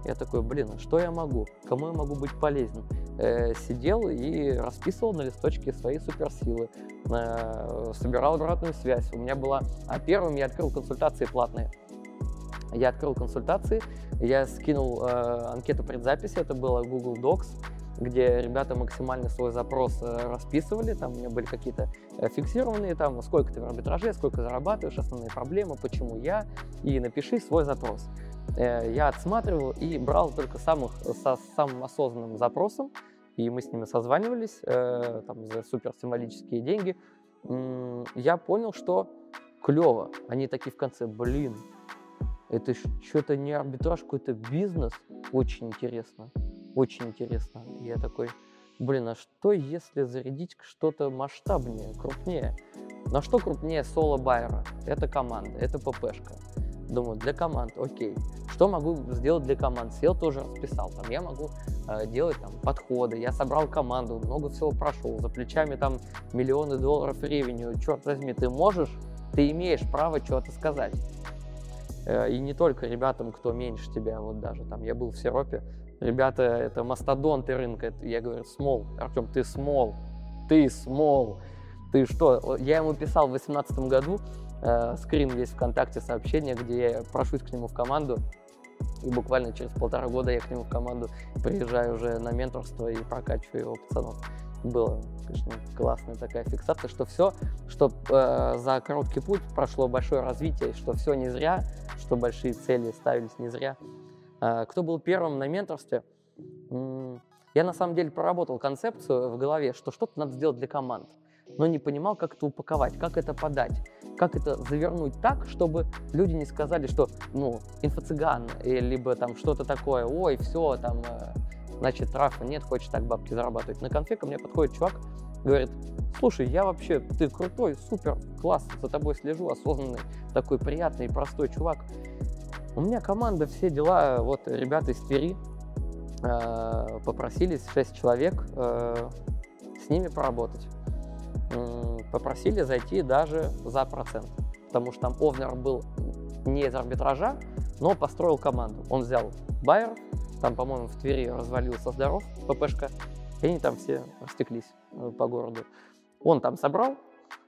Я такой, блин, а что я могу? Кому я могу быть полезен? Э, сидел и расписывал на листочке свои суперсилы, э, собирал обратную связь. У меня была... А первым я открыл консультации платные. Я открыл консультации, я скинул э, анкету предзаписи, это было Google Docs, где ребята максимально свой запрос э, расписывали, там у меня были какие-то э, фиксированные, там, сколько ты в арбитраже, сколько зарабатываешь, основные проблемы, почему я, и напиши свой запрос. Э, я отсматривал и брал только самых, со самым осознанным запросом, и мы с ними созванивались там, за супер символические деньги. Я понял, что клево. Они такие в конце, блин, это что-то не арбитраж, какой-то бизнес. Очень интересно очень интересно. я такой, блин, а что если зарядить что-то масштабнее, крупнее? На что крупнее соло байера? Это команда, это ППшка. Думаю, для команд, окей. Что могу сделать для команд? Сел тоже расписал. Там я могу э, делать там подходы. Я собрал команду, много всего прошел. За плечами там миллионы долларов ревеню. Черт возьми, ты можешь, ты имеешь право что-то сказать. Э, и не только ребятам, кто меньше тебя, вот даже там я был в Сиропе, Ребята, это мастодонты рынка. Я говорю, смол. Артем, ты смол. Ты смол. Ты что? Я ему писал в 2018 году, э, скрин есть ВКонтакте сообщение, где я прошусь к нему в команду. И буквально через полтора года я к нему в команду приезжаю уже на менторство и прокачиваю его пацанов. Было, конечно, классная такая фиксация, что все, что э, за короткий путь прошло большое развитие, что все не зря, что большие цели ставились не зря. А, кто был первым на менторстве? Я на самом деле проработал концепцию в голове, что что-то надо сделать для команд, но не понимал, как это упаковать, как это подать, как это завернуть так, чтобы люди не сказали, что, ну, инфо-цыган, либо там что-то такое, ой, все, там, э, значит, Рафа нет, хочет так бабки зарабатывать. На конфе ко мне подходит чувак, говорит, слушай, я вообще, ты крутой, супер, класс, за тобой слежу, осознанный, такой приятный, простой чувак. У меня команда, все дела, вот ребята из Твери э, попросились, 6 человек, э, с ними поработать. Попросили зайти даже за процент, потому что там овнер был не из арбитража, но построил команду. Он взял байер, там, по-моему, в Твери развалился здоров, ППшка, и они там все растеклись э, по городу. Он там собрал,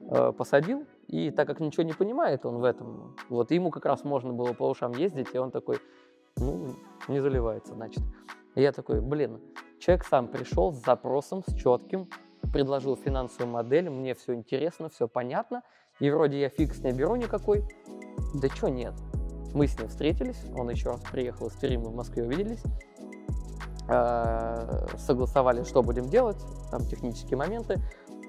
э, посадил, и так как ничего не понимает он в этом, вот ему как раз можно было по ушам ездить, и он такой, ну, не заливается, значит. И я такой, блин, человек сам пришел с запросом, с четким, предложил финансовую модель, мне все интересно, все понятно, и вроде я фикс не беру никакой, да что нет. Мы с ним встретились, он еще раз приехал из мы в Москве увиделись, а, согласовали, что будем делать, там технические моменты,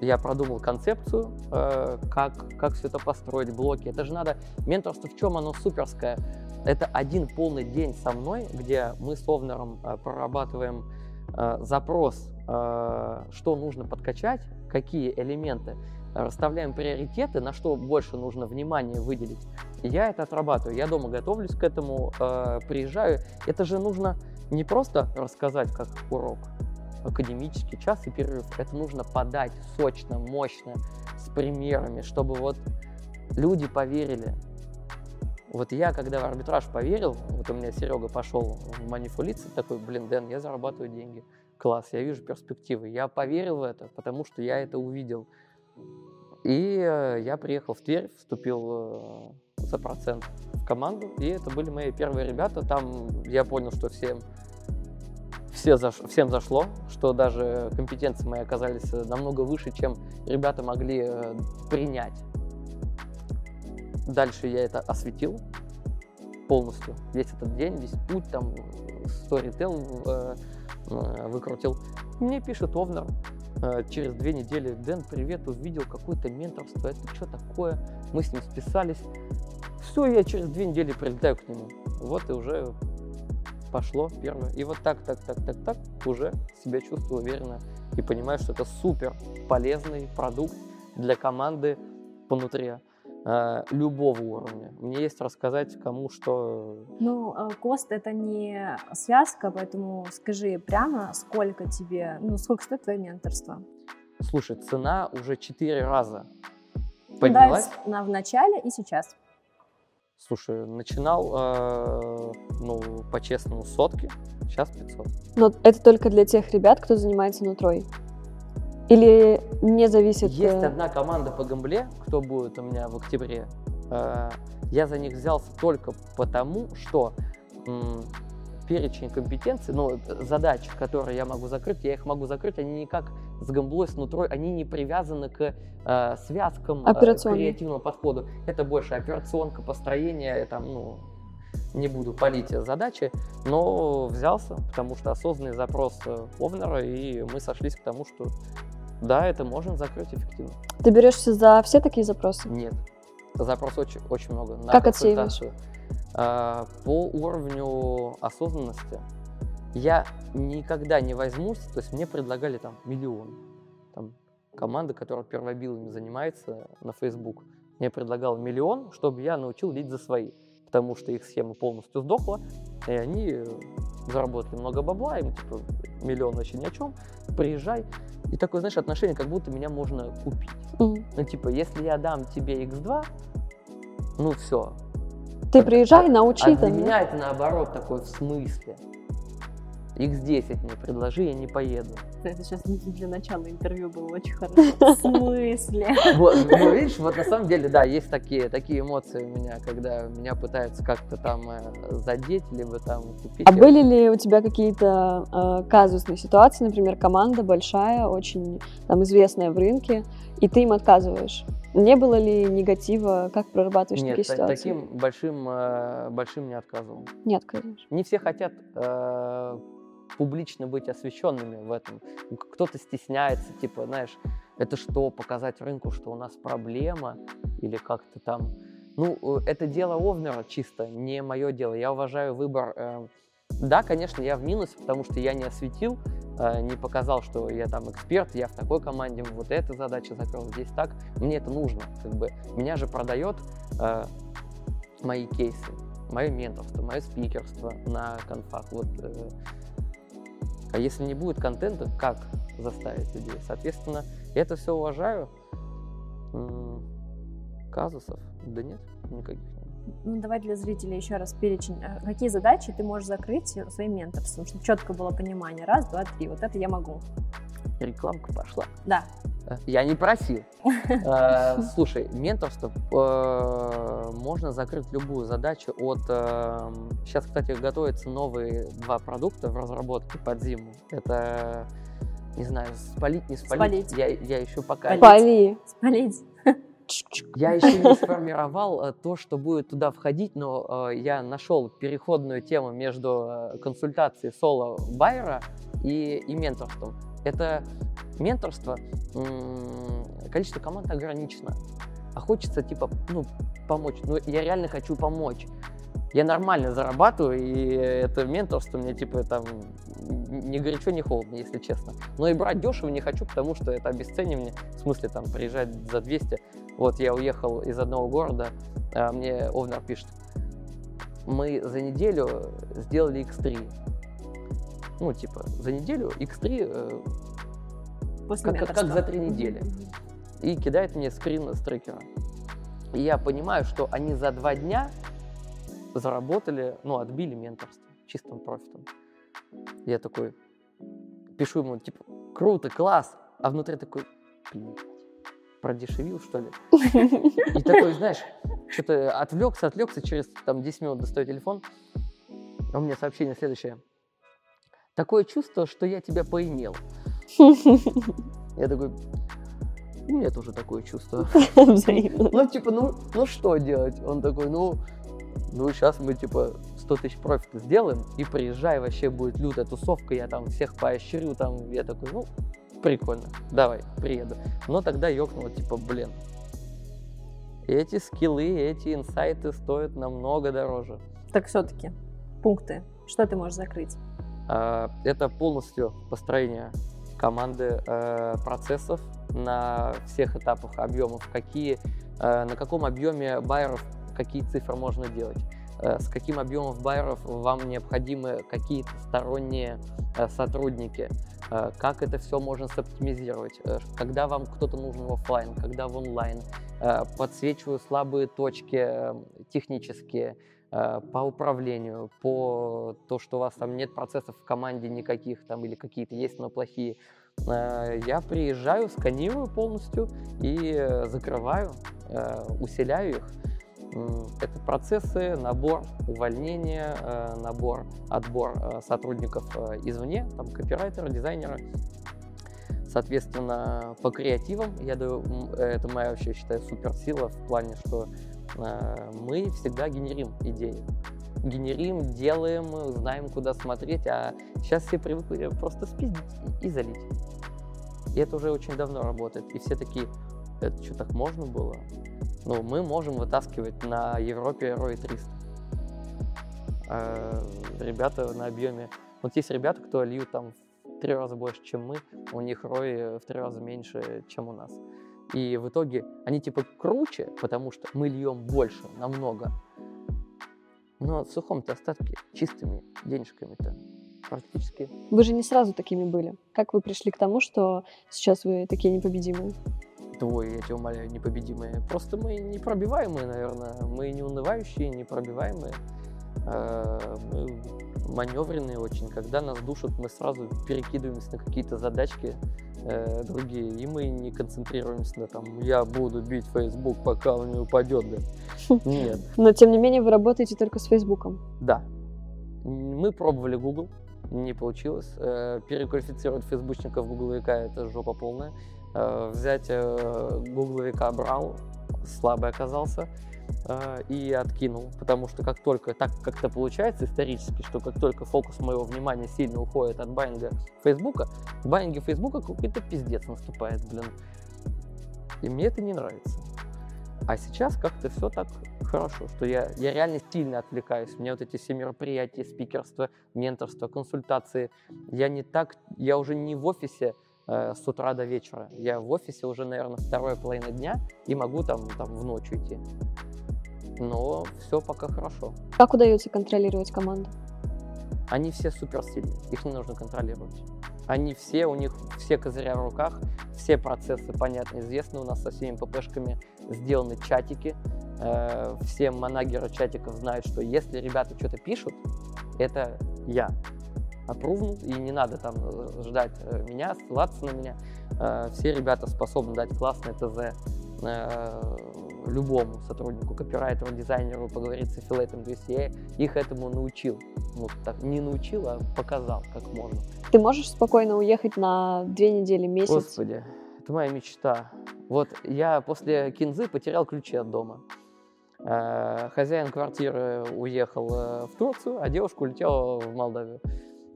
я продумал концепцию, э, как, как все это построить, блоки. Это же надо... Менторство в чем оно суперское? Это один полный день со мной, где мы с Овнером э, прорабатываем э, запрос, что нужно подкачать, какие элементы, расставляем приоритеты, на что больше нужно внимания выделить. Я это отрабатываю. Я дома готовлюсь к этому, приезжаю. Это же нужно не просто рассказать как урок, академический час и перерыв. Это нужно подать сочно, мощно, с примерами, чтобы вот люди поверили. Вот я, когда в арбитраж поверил, вот у меня Серега пошел в манипуляции, такой, блин, Дэн, я зарабатываю деньги. Класс, я вижу перспективы. Я поверил в это, потому что я это увидел. И э, я приехал в Тверь, вступил э, за процент в команду, и это были мои первые ребята. Там я понял, что всем все заш... всем зашло, что даже компетенции мои оказались э, намного выше, чем ребята могли принять. Дальше я это осветил полностью, весь этот день, весь путь, там, сторител э, выкрутил. Мне пишет Овнер через две недели, Дэн, привет, увидел какое-то менторство, это что такое? Мы с ним списались. Все, я через две недели прилетаю к нему. Вот и уже пошло первое. И вот так, так, так, так, так уже себя чувствую уверенно и понимаю, что это супер полезный продукт для команды внутри э, любого уровня. Мне есть рассказать кому, что... Ну, э, кост это не связка, поэтому скажи прямо, сколько тебе, ну, сколько стоит твое менторство? Слушай, цена уже четыре раза поднялась. Да, на, в начале и сейчас. Слушай, начинал, э, ну, по-честному, сотки, сейчас 500. Но это только для тех ребят, кто занимается нутрой? Или не зависит? Есть э... одна команда по гамбле, кто будет у меня в октябре. Э, я за них взялся только потому, что перечень компетенций, ну, задач, которые я могу закрыть, я их могу закрыть, они никак с гамблой, с нутрой, они не привязаны к э, связкам, э, креативному подходу. Это больше операционка, построение, там, ну, не буду палить задачи, но взялся, потому что осознанный запрос э, Овнера, и мы сошлись к тому, что да, это можно закрыть эффективно. Ты берешься за все такие запросы? Нет. Запрос очень, очень много. на Как отсеиваешь? А, По уровню осознанности я никогда не возьмусь, то есть мне предлагали там миллион. Там команда, которая первобилами занимается на Facebook, мне предлагала миллион, чтобы я научил лить за свои, потому что их схема полностью сдохла, и они заработали много бабла, им типа миллион вообще ни о чем, приезжай. И такое, знаешь, отношение, как будто меня можно купить. Мгм. Ну, типа, если я дам тебе X2, ну все. Ты приезжай, научи А для там. меня это наоборот такой в смысле. X10 мне предложи, я не поеду. Это сейчас для начала интервью было очень хорошо. В смысле? Вот, ну, видишь, вот на самом деле, да, есть такие, такие эмоции у меня, когда меня пытаются как-то там э, задеть, либо там купить. А были ли у тебя какие-то э, казусные ситуации, например, команда большая, очень там известная в рынке, и ты им отказываешь? Не было ли негатива? Как прорабатываешь Нет, такие та- ситуации? таким большим, э, большим не отказывал. Не отказываешь. Не все хотят э, публично быть освещенными в этом. Кто-то стесняется, типа, знаешь, это что, показать рынку, что у нас проблема, или как-то там. Ну, э, это дело Овнера чисто, не мое дело. Я уважаю выбор. э, Да, конечно, я в минусе, потому что я не осветил, э, не показал, что я там эксперт, я в такой команде, вот эта задача закрыл, здесь так. Мне это нужно, как бы. Меня же продает э, мои кейсы, мое менторство, мое спикерство на конфах. Вот, э, а если не будет контента, как заставить людей? Соответственно, это все уважаю. Казусов? Да нет, никаких. Ну, давай для зрителей еще раз перечень. А Какие задачи ты можешь закрыть своим менторством, чтобы четко было понимание. Раз, два, три. Вот это я могу. Рекламка пошла. Да. Э, Я не просил. Э, Слушай, менторство э, можно закрыть любую задачу от... Сейчас, кстати, готовятся новые два продукта в разработке под зиму. Это, не знаю, спалить, не спалить. Спалить. Я, я еще пока... Спалить. Пали. Спалить. Я еще не сформировал э, то, что будет туда входить, но э, я нашел переходную тему между э, консультацией соло байера и, и менторством. Это менторство, количество команд ограничено, а хочется типа, ну, помочь. Ну, я реально хочу помочь. Я нормально зарабатываю, и это менторство мне типа там не горячо, не холодно, если честно. Но и брать дешево не хочу, потому что это обесценивание. В смысле, там, приезжать за 200. Вот я уехал из одного города, а мне Овнер пишет, мы за неделю сделали X3. Ну, типа, за неделю X3 э, После Как- как- за три недели. и кидает мне скрин с трекера. И я понимаю, что они за два дня заработали, ну, отбили менторство чистым профитом. Я такой пишу ему, типа, круто, класс, а внутри такой, блин, продешевил, что ли? И такой, знаешь, что-то отвлекся, отвлекся, через там 10 минут достаю телефон, а у меня сообщение следующее. Такое чувство, что я тебя поимел. Я такой, у меня тоже такое чувство. Ну, типа, ну, ну что делать? Он такой, ну, ну, сейчас мы, типа, 100 тысяч профита сделаем, и приезжай, вообще будет лютая тусовка, я там всех поощрю, там, я такой, ну, прикольно, давай, приеду. Но тогда ёкнуло, типа, блин, эти скиллы, эти инсайты стоят намного дороже. Так все-таки пункты. Что ты можешь закрыть? А, Это полностью построение команды э, процессов на всех этапах объемов, какие, э, на каком объеме байеров какие цифры можно делать, с каким объемом байеров вам необходимы какие-то сторонние э, сотрудники, э, как это все можно соптимизировать, э, когда вам кто-то нужен в офлайн, когда в онлайн, Э, подсвечиваю слабые точки э, технические, э, по управлению, по то, что у вас там нет процессов в команде никаких там или какие-то есть, но плохие. Э, Я приезжаю, сканирую полностью и э, закрываю, э, усиляю их. Это процессы, набор, увольнение, э, набор, отбор э, сотрудников э, извне, там копирайтеры, дизайнеры. Соответственно, по креативам, я м, это моя вообще считаю суперсила в плане, что мы всегда генерим идеи. Генерим, делаем, знаем, куда смотреть, а сейчас все привыкли просто спиздить и залить. И это уже очень давно работает. И все такие, это что, так можно было? Ну, мы можем вытаскивать на Европе ROI 300. А ребята на объеме... Вот есть ребята, кто льют там в три раза больше, чем мы, у них ROI в три раза меньше, чем у нас. И в итоге они типа круче, потому что мы льем больше, намного. Но в сухом-то остатке, чистыми денежками-то практически Вы же не сразу такими были. Как вы пришли к тому, что сейчас вы такие непобедимые? Твой, я тебя умоляю, непобедимые. Просто мы непробиваемые, наверное. Мы не унывающие, непробиваемые. Э, Мы маневренные очень. Когда нас душат, мы сразу перекидываемся на какие-то задачки э, другие, и мы не концентрируемся на там, я буду бить Facebook, пока он не упадет, да. Нет, Но, тем не менее, вы работаете только с Фейсбуком. да. Мы пробовали Google, не получилось. Э, Переквалифицировать фейсбучников в гугловика – это жопа полная. Э, Взять э, гугловика брал, слабый оказался э, и откинул, потому что как только так как-то получается исторически, что как только фокус моего внимания сильно уходит от байинга Фейсбука, в байинге Фейсбука какой-то пиздец наступает, блин. И мне это не нравится. А сейчас как-то все так хорошо, что я, я реально сильно отвлекаюсь. Мне вот эти все мероприятия, спикерство, менторство, консультации, я не так, я уже не в офисе э, с утра до вечера. Я в офисе уже, наверное, вторая половина дня и могу там, там в ночь уйти. Но все пока хорошо. Как удается контролировать команду? Они все суперсильные, их не нужно контролировать. Они все, у них все козыря в руках, все процессы понятны, известны. У нас со всеми ППшками сделаны чатики. Э, все манагеры чатиков знают, что если ребята что-то пишут, это я опрувнул, и не надо там э, ждать э, меня, ссылаться на меня. Э, все ребята способны дать классное ТЗ любому сотруднику, копирайтеру, дизайнеру, поговорить с аффилейтом. То есть я их этому научил. Ну, так, не научил, а показал, как можно. Ты можешь спокойно уехать на две недели, месяц? Господи, это моя мечта. Вот я после кинзы потерял ключи от дома. Хозяин квартиры уехал в Турцию, а девушка улетела в Молдавию.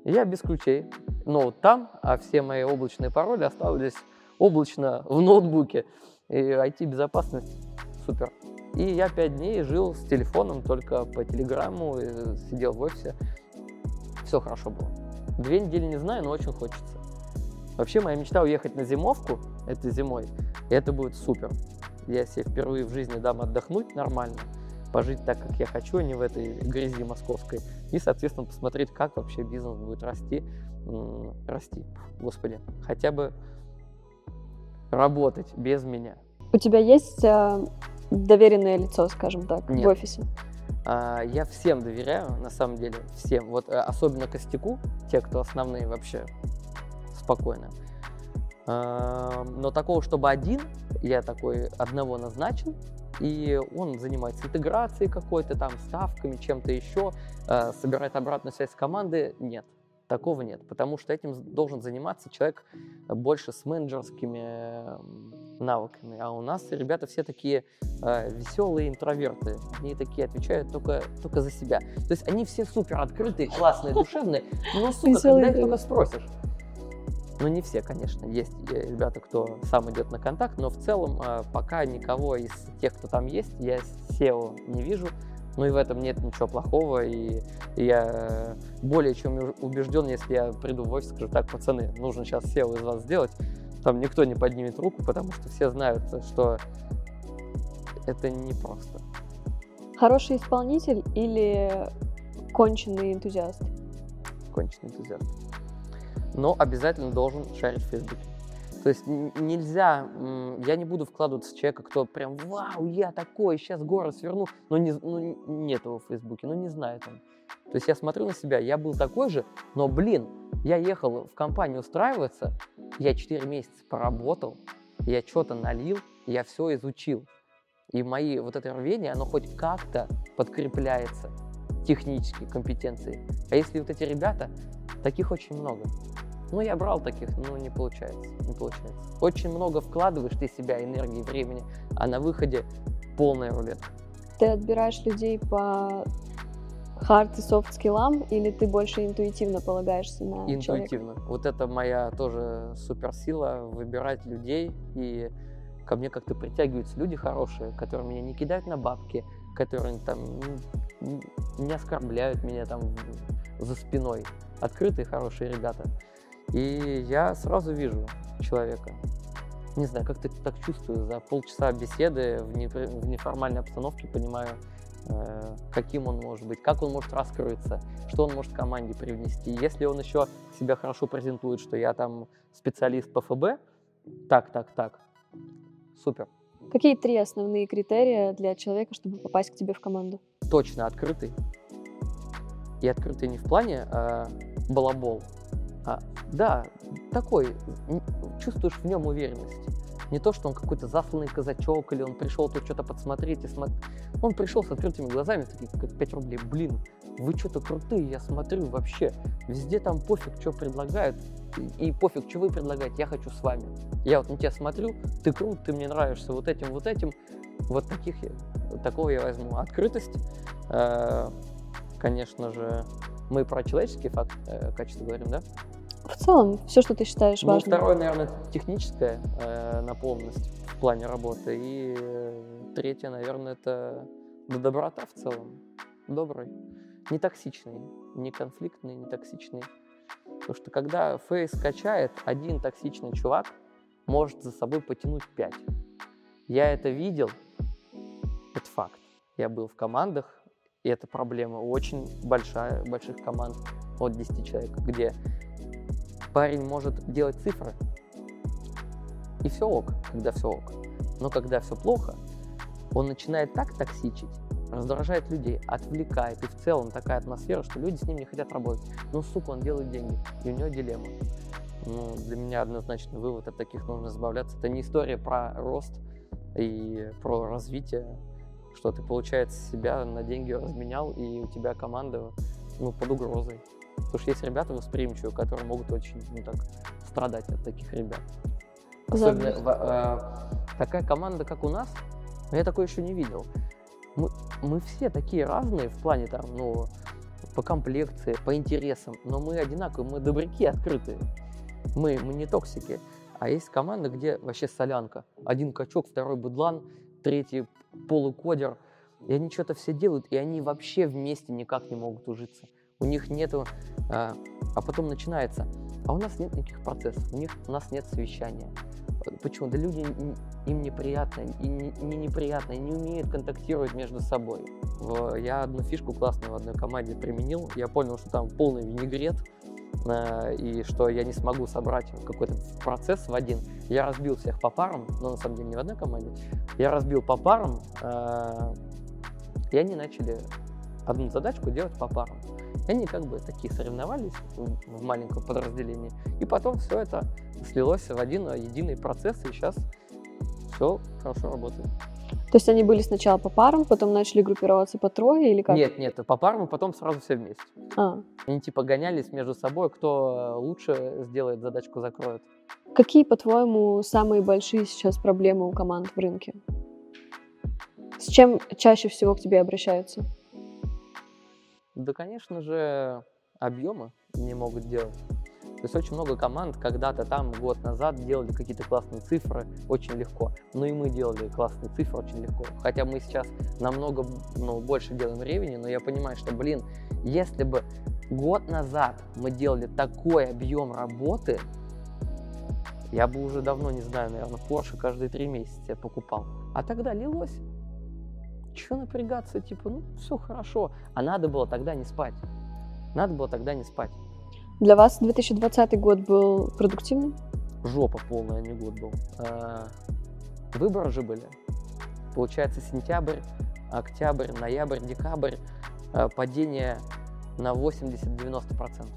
Я без ключей. Ноут там, а все мои облачные пароли оставались облачно в ноутбуке. И IT-безопасность супер. И я пять дней жил с телефоном только по телеграмму, и сидел в офисе. Все хорошо было. Две недели не знаю, но очень хочется. Вообще моя мечта уехать на зимовку этой зимой, и это будет супер. Я себе впервые в жизни дам отдохнуть нормально, пожить так, как я хочу, а не в этой грязи московской. И, соответственно, посмотреть, как вообще бизнес будет расти. Расти, господи. Хотя бы работать без меня. У тебя есть э, доверенное лицо, скажем так, Нет. в офисе? А, Я всем доверяю, на самом деле, всем. Вот э, особенно костяку, те, кто основные вообще, спокойно. А, Но такого, чтобы один, я такой одного назначил, и он занимается интеграцией какой-то там, ставками, чем-то еще, э, собирает обратную связь с команды, нет. Такого нет, потому что этим должен заниматься человек больше с менеджерскими навыками. А у нас ребята все такие э, веселые интроверты. Они такие отвечают только, только за себя. То есть они все супер открытые, классные, душевные, но, сука, когда их только спросишь. Ну, не все, конечно. Есть э, ребята, кто сам идет на контакт, но в целом э, пока никого из тех, кто там есть, я SEO не вижу. Ну и в этом нет ничего плохого, и я э, более чем убежден, если я приду в офис, скажу, так, пацаны, нужно сейчас SEO из вас сделать, там никто не поднимет руку, потому что все знают, что это непросто. Хороший исполнитель или конченый энтузиаст? конченый энтузиаст. Но обязательно должен шарить в Фейсбуке. То есть нельзя, я не буду вкладываться в человека, кто прям, вау, я такой, сейчас горы сверну, но не, ну, нет его в Фейсбуке, ну не знает он. То есть я смотрю на себя, я был такой же, но, блин, я ехал в компанию устраиваться, я 4 месяца поработал, я что-то налил, я все изучил. И мои вот это рвение, оно хоть как-то подкрепляется технически компетенцией. А если вот эти ребята, таких очень много. Ну, я брал таких, но не получается, не получается. Очень много вкладываешь ты себя, энергии, времени, а на выходе полная рулетка. Ты отбираешь людей по хард и софт скиллам, или ты больше интуитивно полагаешься на человека? Интуитивно. Вот это моя тоже суперсила, выбирать людей, и ко мне как-то притягиваются люди хорошие, которые меня не кидают на бабки, которые там не оскорбляют меня там за спиной. Открытые, хорошие ребята. И я сразу вижу человека. Не знаю, как-то так чувствую. За полчаса беседы в, непри- в неформальной обстановке понимаю, э, каким он может быть, как он может раскрыться, что он может команде привнести. Если он еще себя хорошо презентует, что я там специалист по ФБ, так, так, так, супер. Какие три основные критерия для человека, чтобы попасть к тебе в команду? Точно открытый. И открытый не в плане э, балабол, а да, такой, чувствуешь в нем уверенность. Не то, что он какой-то засланный казачок, или он пришел тут что-то подсмотреть и смотреть. Он пришел с открытыми глазами, такие, как 5 рублей. Блин, вы что-то крутые, я смотрю вообще. Везде там пофиг, что предлагают. И, пофиг, что вы предлагаете, я хочу с вами. Я вот на тебя смотрю, ты крут, ты мне нравишься вот этим, вот этим. Вот таких я, такого я возьму. Открытость, э, конечно же, мы про человеческие факт, э, качества говорим, да? В целом, все, что ты считаешь Ну, важным. второе, наверное, техническая э, наполненность в плане работы. И э, третье, наверное, это да, доброта в целом. Добрый. Не токсичный. Не конфликтный, не токсичный. Потому что когда фейс качает, один токсичный чувак может за собой потянуть пять. Я это видел, это факт. Я был в командах, и это проблема очень большая, больших команд от 10 человек, где парень может делать цифры, и все ок, когда все ок. Но когда все плохо, он начинает так токсичить, раздражает людей, отвлекает. И в целом такая атмосфера, что люди с ним не хотят работать. Ну, сука, он делает деньги, и у него дилемма. Ну, для меня однозначный вывод, от таких нужно избавляться. Это не история про рост и про развитие, что ты, получается, себя на деньги разменял, и у тебя команда ну, под угрозой. Потому что есть ребята восприимчивые, которые могут очень ну, так, страдать от таких ребят. Особенно в- э, такая команда, как у нас, я такое еще не видел. Мы, мы все такие разные в плане там, ну, по комплекции, по интересам, но мы одинаковые, мы добряки открытые. Мы, мы не токсики. А есть команда, где вообще солянка. Один качок, второй быдлан, третий полукодер. И они что-то все делают, и они вообще вместе никак не могут ужиться. У них нету... а, а потом начинается. А у нас нет никаких процессов, у, них, у нас нет совещания. Почему? Да люди, им неприятно, и не, не неприятно, и не умеют контактировать между собой. Я одну фишку классную в одной команде применил, я понял, что там полный винегрет, э, и что я не смогу собрать какой-то процесс в один. Я разбил всех по парам, но на самом деле не в одной команде. Я разбил по парам, э, и они начали одну задачку делать по парам. И они как бы такие соревновались в маленьком подразделении. И потом все это слилось в один э, единый процесс, и сейчас все хорошо работает. То есть они были сначала по парам, потом начали группироваться по трое или как? Нет, нет, по парам, и потом сразу все вместе. А. Они типа гонялись между собой, кто э, лучше сделает задачку, закроет. Какие, по-твоему, самые большие сейчас проблемы у команд в рынке? С чем чаще всего к тебе обращаются? Да, конечно же, объемы не могут делать. То есть очень много команд когда-то там год назад делали какие-то классные цифры очень легко. Ну и мы делали классные цифры очень легко. Хотя мы сейчас намного ну, больше делаем ревени, но я понимаю, что, блин, если бы год назад мы делали такой объем работы, я бы уже давно, не знаю, наверное, Porsche каждые три месяца покупал. А тогда лилось. Чего напрягаться, типа, ну, все хорошо. А надо было тогда не спать. Надо было тогда не спать. Для вас 2020 год был продуктивным? Жопа полная, не год был. А, Выборы же были. Получается, сентябрь, октябрь, ноябрь, декабрь. а, Падение на 80-90%.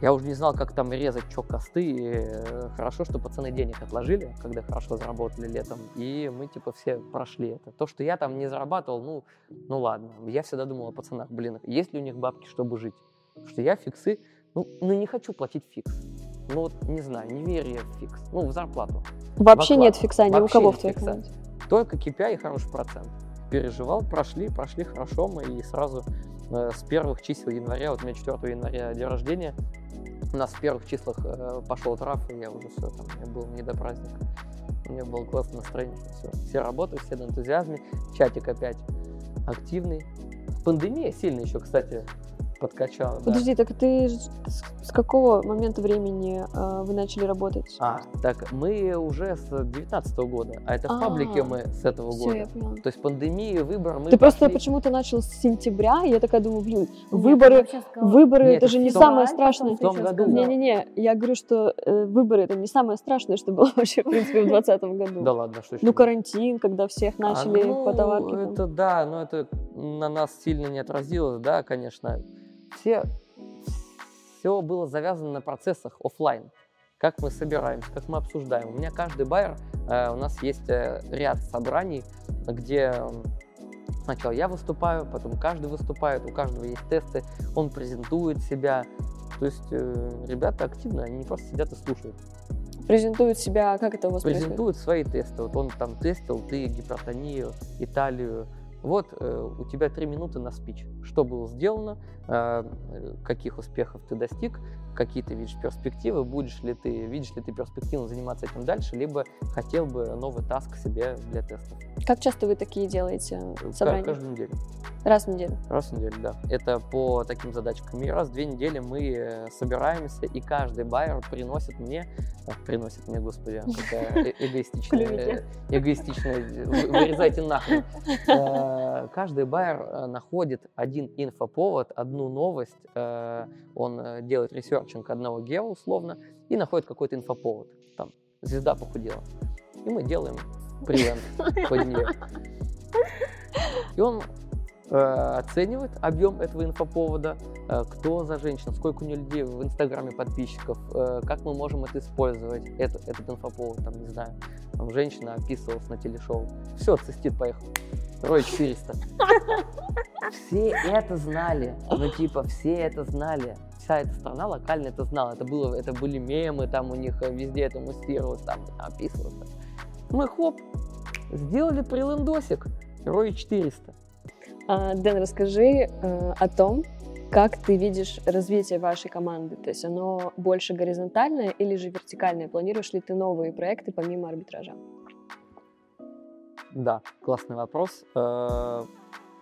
Я уже не знал, как там резать, что косты. И э, хорошо, что пацаны денег отложили, когда хорошо заработали летом. И мы, типа, все прошли это. То, что я там не зарабатывал, ну, ну ладно. Я всегда думал о пацанах, блин, есть ли у них бабки, чтобы жить? Потому что я фиксы, ну, ну не хочу платить фикс. Ну, вот, не знаю, не верю я в фикс. Ну, в зарплату. Вообще В нет фикса ни у кого в твоей команде. Только KPI и хороший процент. Переживал, прошли, прошли хорошо мы и сразу э, с первых чисел января, вот у меня 4 января день рождения, у нас в первых числах э, пошел траф, и я уже все, там, мне было не до праздника. У меня было классное настроение, все, все работают, все на энтузиазме, чатик опять активный. Пандемия сильно еще, кстати, подкачала. да. Подожди, так ты с, с какого момента времени э, вы начали работать? А, так мы уже с 19 года, а это в А, паблике мы с этого Все, года. я поняла. То есть пандемия, выбор, мы Ты просто пошли- почему-то начал с сентября, и я такая думаю, блин, Нет, выборы, выборы Нет, это же не том- самое страшное. В том году. Не-не-не, я говорю, что э, выборы это не самое страшное, что было вообще, в принципе, в 2020 году. Да ладно, что еще? Ну, карантин, когда всех А, начали ну, по товарке. Это да, но это на нас сильно не отразилось, да, конечно. Все, все было завязано на процессах оффлайн. Как мы собираемся, как мы обсуждаем. У меня каждый байер, э, у нас есть э, ряд собраний, где сначала я выступаю, потом каждый выступает, у каждого есть тесты, он презентует себя. То есть э, ребята активно, они не просто сидят и слушают. Презентуют себя, как это у вас происходит? презентует свои тесты. Вот он там тестил, ты гипертонию, Италию. Вот э, у тебя три минуты на спич. Что было сделано, э, э, каких успехов ты достиг, какие ты видишь перспективы, будешь ли ты, видишь ли ты перспективно заниматься этим дальше, либо хотел бы новый таск себе для тестов. Как часто вы такие делаете Ка- собрания? Каждую неделю. Раз в неделю. Раз в неделю, да. Это по таким задачкам. И раз в две недели мы э, собираемся, и каждый байер приносит мне, приносит мне, господи, какая э- эгоистичная, э, эгоистичная, вы- вырезайте нахрен. Э, Каждый байер э, находит один инфоповод, одну новость, э, он делает researching одного гео условно, и находит какой-то инфоповод. Там, звезда похудела. И мы делаем pre-land под нее. И он оценивает объем этого инфоповода, э, кто за женщина, сколько у нее людей в Инстаграме подписчиков, э, как мы можем это использовать, это, этот инфоповод, там, не знаю, там женщина описывалась на телешоу. Все, цистит, поехал. Рой 400. Все это знали, ну типа все это знали. Вся эта страна локально это знала. Это, было, это были мемы, там у них э, везде это муссировалось, там описывалось. Мы хоп, сделали прилендосик. Рой 400. А, Дэн, расскажи э, о том, как ты видишь развитие вашей команды. То есть оно больше горизонтальное или же вертикальное? Планируешь ли ты новые проекты помимо арбитража? Да, классный вопрос. Э,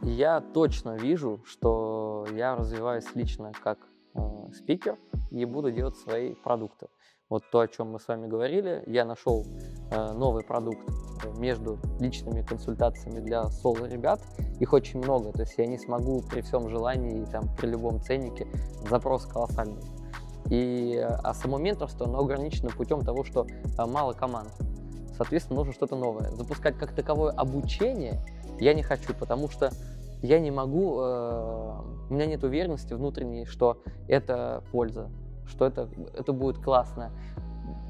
Я точно вижу, что я развиваюсь лично как э, спикер и буду делать свои продукты. Вот то, о чем мы с вами говорили, я нашел э, новый продукт э, между личными консультациями для соло-ребят. Их очень много, то есть я не смогу при всем желании, и там, при любом ценнике, запрос колоссальный. И, э, а само менторство, оно ограничено путем того, что мало команд. Соответственно, нужно что-то новое. Запускать как таковое обучение я не хочу, потому что я не могу, э, у меня нет уверенности внутренней, что это польза, что это, это будет классно.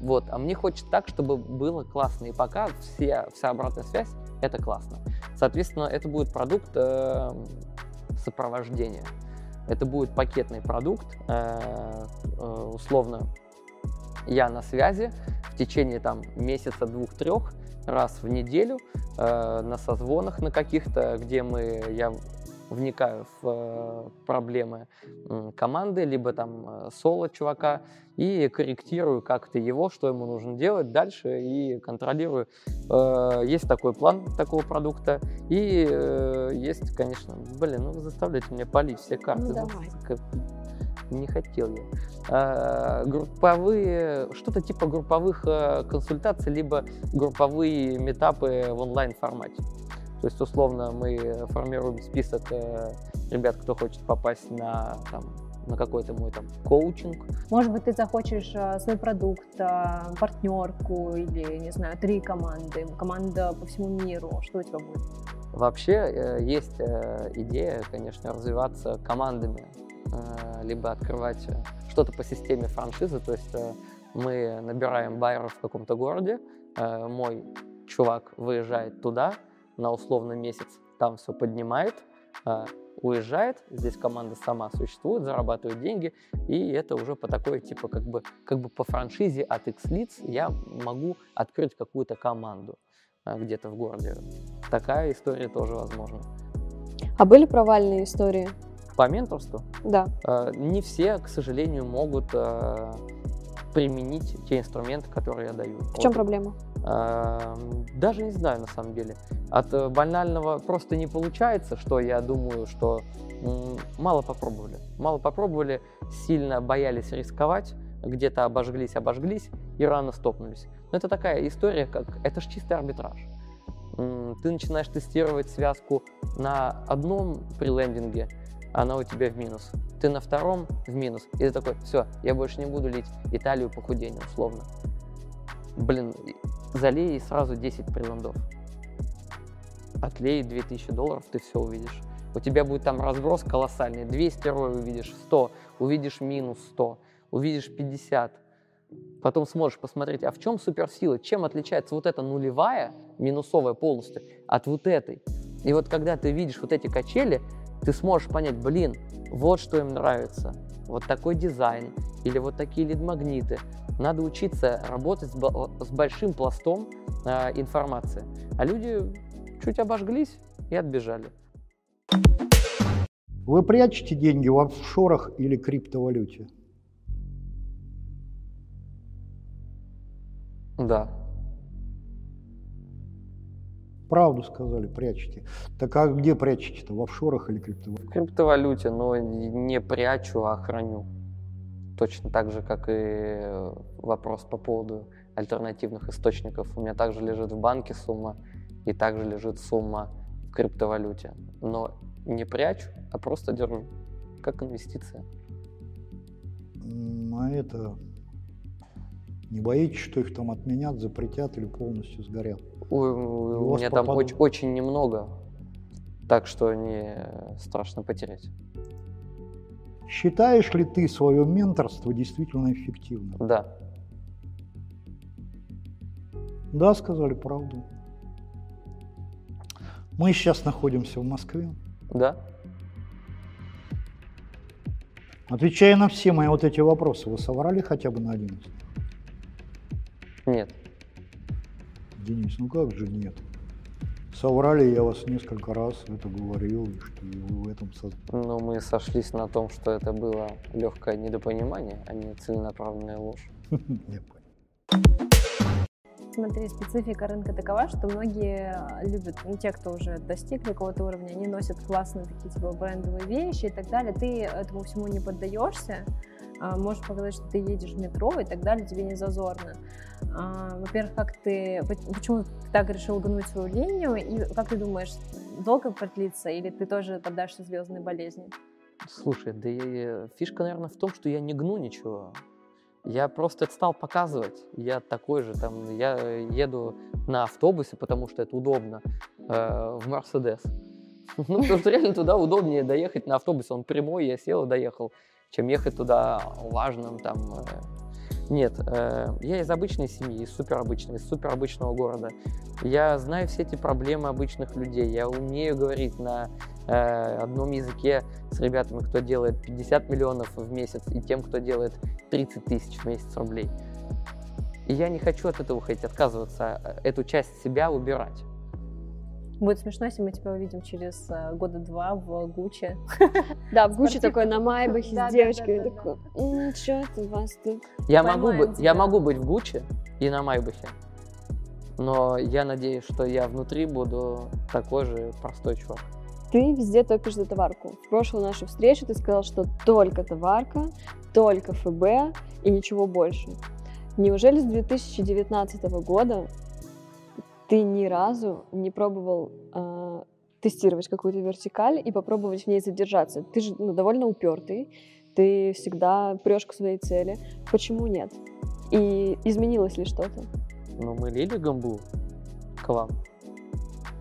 Вот, а мне хочется так, чтобы было классно. И пока все, вся обратная связь — это классно. Соответственно, это будет продукт э, сопровождения. Это будет пакетный продукт, э, э, условно, я на связи в течение там месяца двух-трех раз в неделю э, на созвонах на каких-то, где мы я вникаю в э, проблемы команды, либо там э, соло чувака и корректирую как-то его, что ему нужно делать дальше и контролирую. Э, есть такой план такого продукта и есть, конечно, блин, ну вы заставляете меня полить все карты. Ну, давай. как- не хотел я. Групповые, что-то типа групповых консультаций, либо групповые метапы в онлайн формате. То есть, условно, мы формируем список э, ребят, кто хочет попасть на, там, на какой-то мой там коучинг. Может быть, ты захочешь э, свой продукт, э, партнерку или, не знаю, три команды, команда по всему миру. Что у тебя будет? Вообще э, есть идея, конечно, развиваться командами либо открывать что-то по системе франшизы. То есть мы набираем байеров в каком-то городе, мой чувак выезжает туда на условно месяц, там все поднимает, э, уезжает, здесь команда сама существует, зарабатывает деньги, и это уже по такой, типа, как бы, как бы по франшизе от X лиц я могу открыть какую-то команду э, где-то в городе. Такая история тоже возможна. А были провальные истории? По менторству Да. э, не все, к сожалению, могут применить те инструменты, которые я даю. В чем Вот. проблема? Даже не знаю, на самом деле. От э, банального просто не получается, что я думаю, что мало попробовали. Мало попробовали, сильно боялись рисковать, где-то обожглись, обожглись и рано стопнулись. Но это такая история, как это же чистый арбитраж. Ты начинаешь тестировать связку на одном прилендинге, она у тебя в минус. Ты на втором в минус. И ты такой, все, я больше не буду лить Италию похудение, условно. Блин, залей и сразу 10 приландов. Отлей 2000 долларов, ты все увидишь. У тебя будет там разброс колоссальный. 200 рой увидишь, 100, увидишь минус 100, увидишь 50. Потом сможешь посмотреть, а в чем суперсила, чем отличается вот эта нулевая, минусовая полностью, от вот этой. И вот когда ты видишь вот эти качели, ты сможешь понять, блин, вот что им нравится, вот такой дизайн или вот такие лид-магниты. Надо учиться работать с, с большим пластом а, информации. А люди чуть обожглись и отбежали. Вы прячете деньги в офшорах или криптовалюте? Да. Правду сказали, прячете. Так а где прячете-то? В офшорах или В криптовалюте? криптовалюте, но не прячу, а храню. Точно так же, как и э, вопрос по поводу альтернативных источников. У меня также лежит в банке сумма, и также лежит сумма в криптовалюте. Но не прячу, а просто держу, как инвестиция. А это... Не боитесь, что их там отменят, запретят или полностью сгорят? У у меня там пропадут. оч- очень немного, так что не страшно потерять. Считаешь ли ты свое менторство действительно эффективным? Да, Да, сказали правду. Мы сейчас находимся в Москве. да. Отвечая на все мои вот эти вопросы, вы соврали хотя бы на один? Нет. Денис, ну как же нет? Соврали, я вас несколько раз это говорил, что вы в этом соз- Но мы сошлись на том, что это было легкое недопонимание, а не целенаправленная ложь. Я понял. Смотри, специфика рынка такова, что многие э, любят, ну, те, кто уже достиг какого-то уровня, они носят классные такие типа брендовые вещи и так далее. Ты этому всему не поддаешься, можешь показать, что ты едешь в метро и так далее, тебе не зазорно. А, Во-первых, как ты, поч- почему ты так решил гнуть свою линию, и как ты думаешь, долго продлится, или ты тоже поддашься звездной болезни? Слушай, да и фишка, наверное, в том, что я не гну ничего. Я просто это стал показывать. Я такой же, там, я еду на автобусе, потому что это удобно, э, в Мерседес. Ну, потому что реально туда удобнее доехать на автобусе. Он прямой, я сел и доехал, чем ехать туда важным там. э. Нет, э, я из обычной семьи, из суперобычной, из суперобычного города. Я знаю все эти проблемы обычных людей. Я умею говорить на э, одном языке с ребятами, кто делает 50 миллионов в месяц, и тем, кто делает 30 тысяч в месяц рублей. И я не хочу от этого уходить, отказываться, эту часть себя убирать. Будет смешно, если мы тебя увидим через э, года два в Гуччи. Да, в Гуччи такой на Майбахе с да, такой, что это у вас тут? Я могу, быть, я тебя. могу быть в Гуччи и на Майбахе, но я надеюсь, что я внутри буду такой же простой чувак. Ты везде топишь за товарку. В прошлую нашу встречу ты сказал, что только товарка, только ФБ и ничего больше. Неужели с 2019 года ты ни разу не пробовал э, тестировать какую-то вертикаль и попробовать в ней задержаться? Ты же ну, довольно упертый, ты всегда прешь к своей цели. Почему нет? И изменилось ли что-то? Ну, мы лили гамбу к вам.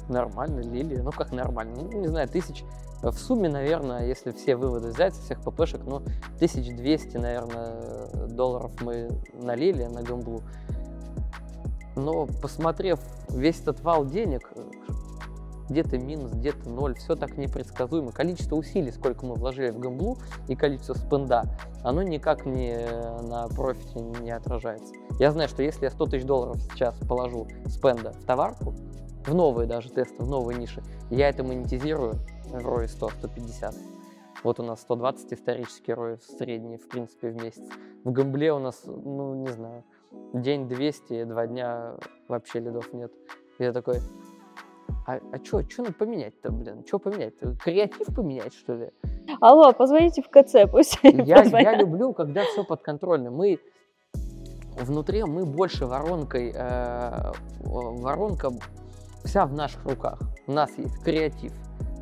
Нормально лили. Ну, как нормально? Ну, не знаю, тысяч В сумме, наверное, если все выводы взять всех ППшек, ну, 1200, наверное, долларов мы налили на гамблу. Но посмотрев весь этот вал денег, где-то минус, где-то ноль, все так непредсказуемо. Количество усилий, сколько мы вложили в гамблу, и количество спенда, оно никак не на профите не отражается. Я знаю, что если я 100 тысяч долларов сейчас положу спенда в товарку, в новые даже тесты, в новые ниши, я это монетизирую в ROI 100-150. Вот у нас 120 исторический ROI средний, в принципе, в месяц. В гамбле у нас, ну, не знаю, день 200, два дня вообще лидов нет. Я такой, а, а что, что надо поменять-то, блин? Что поменять-то? Креатив поменять, что ли? Алло, позвоните в КЦ, пусть я, я люблю, когда все подконтрольно. Мы внутри, мы больше воронкой, э, воронка вся в наших руках. У нас есть креатив.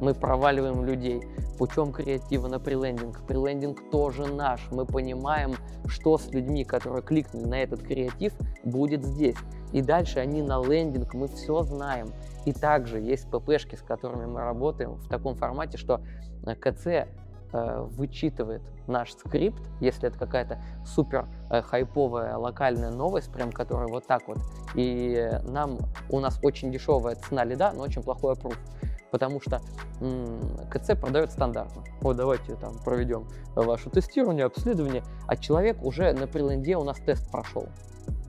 Мы проваливаем людей путем креатива на прилендинг. Прилендинг тоже наш. Мы понимаем, что с людьми, которые кликнули на этот креатив, будет здесь. И дальше они на лендинг, мы все знаем. И также есть ППшки, с которыми мы работаем в таком формате, что э, КЦ э, вычитывает наш скрипт, если это какая-то супер э, хайповая локальная новость, прям которая вот так вот. И нам, у нас очень дешевая цена лида, но очень плохой опруф. Потому что КЦ продает стандартно. Вот давайте там проведем ваше тестирование, обследование, а человек уже на приленде у нас тест прошел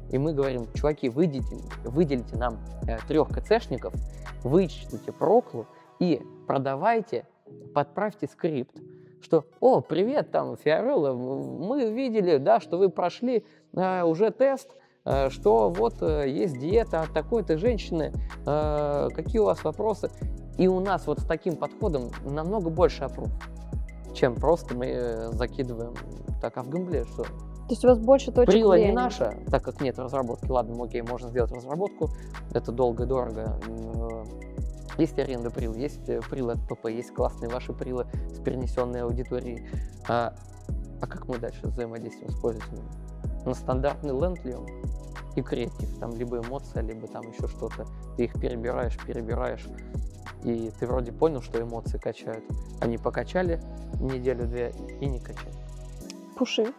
и мы говорим, чуваки, выделите, выделите нам э, трех КЦшников, вычислите проклу и продавайте, подправьте скрипт, что, о, привет, там, Фиорелла, мы видели, да, что вы прошли э, уже тест, э, что вот э, есть диета от такой-то женщины, э, какие у вас вопросы. И у нас вот с таким подходом намного больше опруф, чем просто мы э, закидываем так, а в гамбле что? То есть у вас больше точек Прила влияния. не наша, так как нет разработки. Ладно, окей, можно сделать разработку, это долго и дорого. Есть аренда прил, есть э, прилы от ПП, есть классные ваши прилы с перенесенной аудиторией. А, а как мы дальше взаимодействуем с пользователями? На стандартный ленд ли он? И креатив, там либо эмоция, либо там еще что-то. Ты их перебираешь, перебираешь, и ты вроде понял, что эмоции качают. Они покачали неделю-две и не качают. Пуши.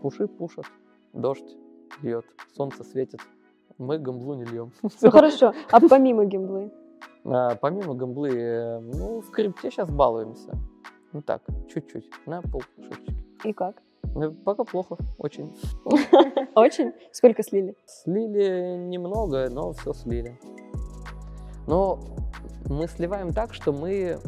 Пуши пушат, дождь льет, солнце светит. Мы гамблу не льем. Ну хорошо, а помимо гимблы? А, помимо гамблы, э, ну, в крипте сейчас балуемся. Ну так, чуть-чуть, на полшечки. И как? Ну, Пока плохо, очень. Очень? Сколько слили? Слили немного, но все слили. Но мы сливаем так, что мы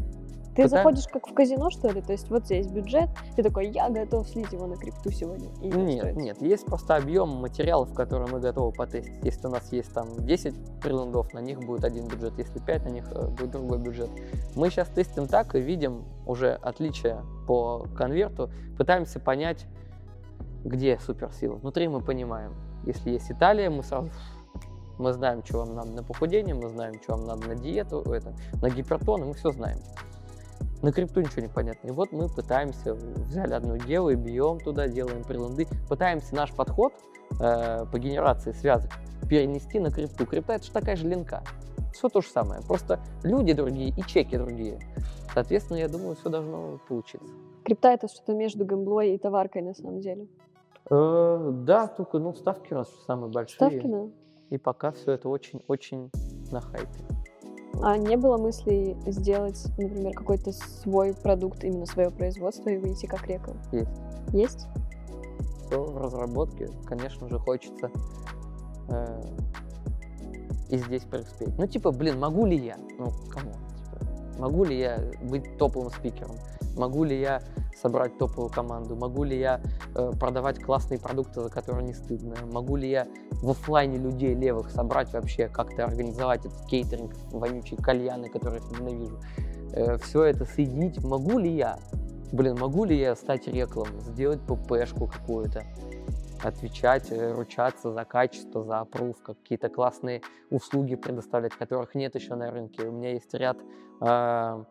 Ты Пытаем- заходишь как в казино, что ли? То есть вот здесь бюджет, ты такой, я готов слить его на крипту сегодня. И Нет, устроить». нет, есть просто объем материалов, которые мы готовы потестить. Если у нас есть там 10 прилендов, на них будет один бюджет, если 5, на них э, будет другой бюджет. Мы сейчас тестим так и видим уже отличия по конверту, пытаемся понять, где суперсила. Внутри мы понимаем, если есть Италия, мы сразу мы знаем, что вам надо на похудение, мы знаем, что вам надо на диету, это, на гипертон, мы все знаем. На крипту ничего не понятно. И вот мы пытаемся, взяли одну деву и бьем туда, делаем приланды, пытаемся наш подход э, по генерации связок перенести на крипту. Крипта это же такая же линка. Все то же самое. Просто люди другие и чеки другие. Соответственно, я думаю, все должно получиться. Крипта это что-то между гамблой и товаркой на самом деле. Э, да, только ну, ставки у нас самые большие. Ставки, да. И пока все это очень-очень на хайпе. А не было мыслей сделать, например, какой-то свой продукт, именно свое производство и выйти как река? Есть. Есть? все в разработке. Конечно же, хочется э, и здесь преуспеть. Ну, типа, блин, могу ли я? Ну, кому? Могу ли я быть топовым спикером? Могу ли я собрать топовую команду? Могу ли я э, продавать классные продукты, за которые не стыдно? Могу ли я в оффлайне людей левых собрать вообще, как-то организовать этот кейтеринг, вонючие кальяны, которые я ненавижу? все это соединить? Могу ли я? Блин, могу ли я стать реклам, сделать ППшку какую-то, отвечать, э, ручаться за качество, за опруф, какие-то классные услуги предоставлять, которых нет еще на рынке. У меня есть ряд э,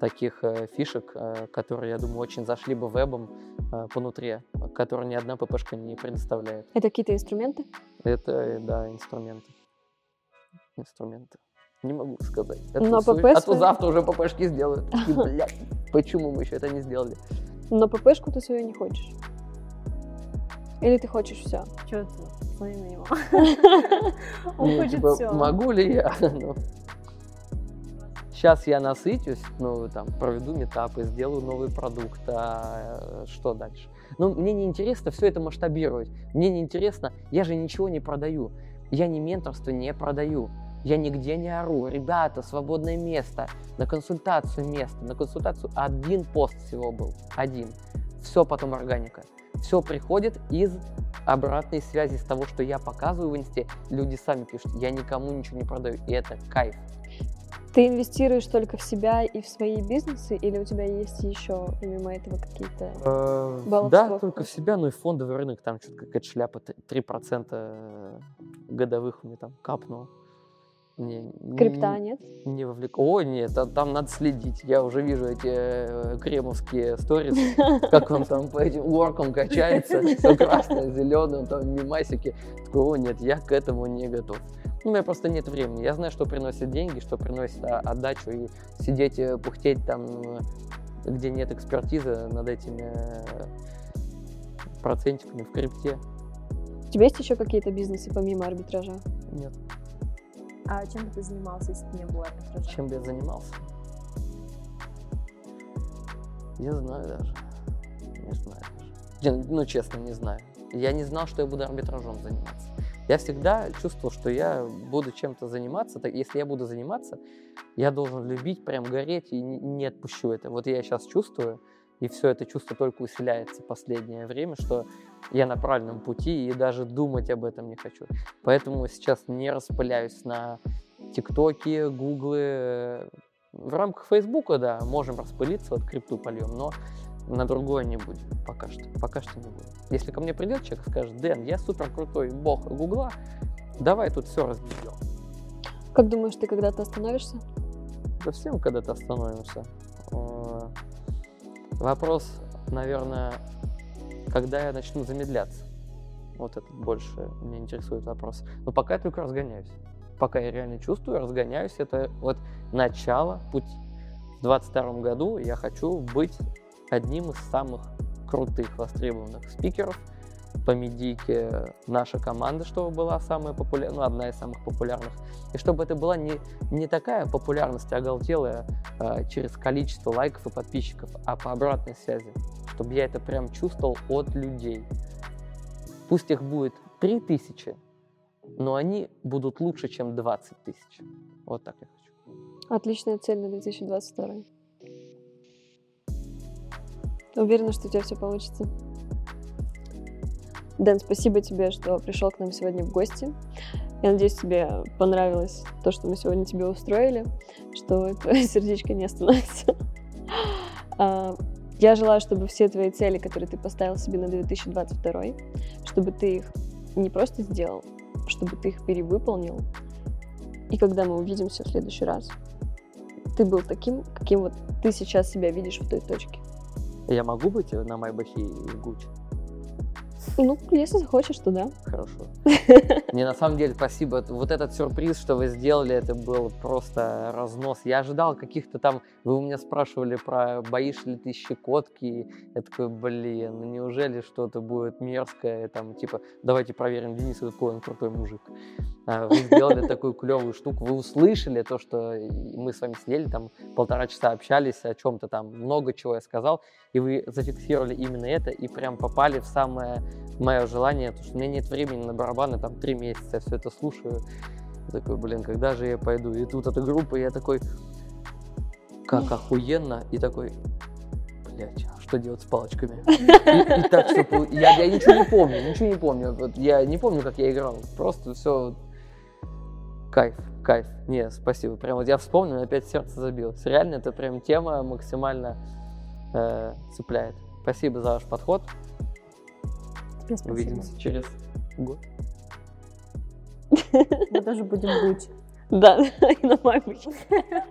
таких э, фишек, э, которые, я думаю, очень зашли бы вебом э, по нутре, которые ни одна ППшка не предоставляет. Это какие-то инструменты? Это, э, да, инструменты. Инструменты. Не могу сказать. А Но су- ПП а то завтра уже ППшки сделают. И, блядь, Почему мы еще это не сделали? Но ППшку ты свою не хочешь? Или ты хочешь все? Че ты? Смотри на него. Ну, Он хочет типа, все. Могу ли я? Ну. Сейчас я насытюсь, ну, там, проведу метапы, сделаю новый продукт, а э, что дальше? Ну, мне не интересно все это масштабировать. Мне не интересно, я же ничего не продаю. Я не менторство не продаю. Я нигде не ору. Ребята, свободное место. На консультацию место. На консультацию один пост всего был. Один. Все потом органика. Все приходит из обратной связи с того, что я показываю в инсте. Люди сами пишут. Я никому ничего не продаю. И это кайф. Ты инвестируешь только в себя и в свои бизнесы, или у тебя есть еще помимо этого какие-то... Баллов Да, сколько? только в себя, ну и фондовый рынок, там что-то какая-то шляпа, т- 3% годовых у меня там капнуло. Не, не- Крипта нет? Не вовлек... О, нет, а там надо следить. Я уже вижу эти э, кремовские сторис, как он там по этим воркам качается, все красное, зеленое, там мимасики. Такой, о, нет, я к этому не готов. Ну, у меня просто нет времени. Я знаю, что приносит деньги, что приносит а, отдачу, и сидеть, э, пухтеть там, э, где нет экспертизы над этими процентиками в крипте. У тебя есть еще какие-то бизнесы помимо арбитража? Нет. А чем бы ты занимался, если бы не было арбитража? Чем бы я занимался? Не знаю даже. Не знаю даже. Не, Ну, честно, не знаю. Я не знал, что я буду арбитражом заниматься. Я всегда чувствовал, что я буду чем-то заниматься. Так, если я буду заниматься, я должен любить, прям гореть и не отпущу это. Вот я сейчас чувствую, и все это чувство только усиляется в последнее время, что я на правильном пути и даже думать об этом не хочу. Поэтому сейчас не распыляюсь на ТикТоки, Гуглы. В рамках Фейсбука, да, можем распылиться, вот крипту польем, но на другое не будем пока что. Пока что не будем. Если ко мне придет человек и скажет, Дэн, я супер крутой бог Гугла, давай тут все разберем. Как думаешь, ты когда-то остановишься? Да всем когда-то остановимся. Вопрос, наверное, когда я начну замедляться. Вот это больше меня интересует вопрос. Но пока я только разгоняюсь. Пока я реально чувствую, разгоняюсь. Это вот начало пути. В 22 году я хочу быть одним из самых крутых, востребованных спикеров по медийке наша команда, чтобы была самая популярная, ну, одна из самых популярных. И чтобы это была не, не такая популярность оголтелая а, через количество лайков и подписчиков, а по обратной связи. Чтобы я это прям чувствовал от людей. Пусть их будет 3000, но они будут лучше, чем 20 тысяч. Вот так я хочу. Отличная цель на 2022. Уверена, что у тебя все получится. Дэн, спасибо тебе, что пришел к нам сегодня в гости. Я надеюсь, тебе понравилось то, что мы сегодня тебе устроили, что твое сердечко не остановится. А, Я желаю, чтобы все твои цели, которые ты поставил себе на 2022, чтобы ты их не просто сделал, чтобы ты их перевыполнил. И когда мы увидимся в следующий раз, ты был таким, каким вот ты сейчас себя видишь в той точке. Я могу быть на Майбахе и Гуччи? Ну, если захочешь, то да. Хорошо. Не, на самом деле, спасибо. Вот этот сюрприз, что вы сделали, это был просто разнос. Я ожидал каких-то там... Вы у меня спрашивали про боишь ли ты щекотки. Я такой, блин, ну неужели что-то будет мерзкое? Там, типа, давайте проверим, Денис какой он крутой мужик. А Вы сделали такую клевую штуку. Вы услышали то, что мы с вами сидели, там полтора часа общались о чем-то там, много чего я сказал, и вы зафиксировали именно это и прям попали в самое мое желание, потому что у меня нет времени на барабаны, там три месяца я все это слушаю. Я такой, блин, когда же я пойду? И тут эта группа, и я такой, как охуенно, и такой, блядь, а что делать с палочками? И, и так, чтобы... Я, я ничего не помню, ничего не помню. Вот я не помню, как я играл. Просто все... Кайф, кайф. Не, спасибо. Прям вот я вспомнил, опять сердце забилось. Реально, это прям тема максимально э, цепляет. Спасибо за ваш подход. Тебе спасибо. Увидимся через год. Мы тоже будем быть. Да, и на маме.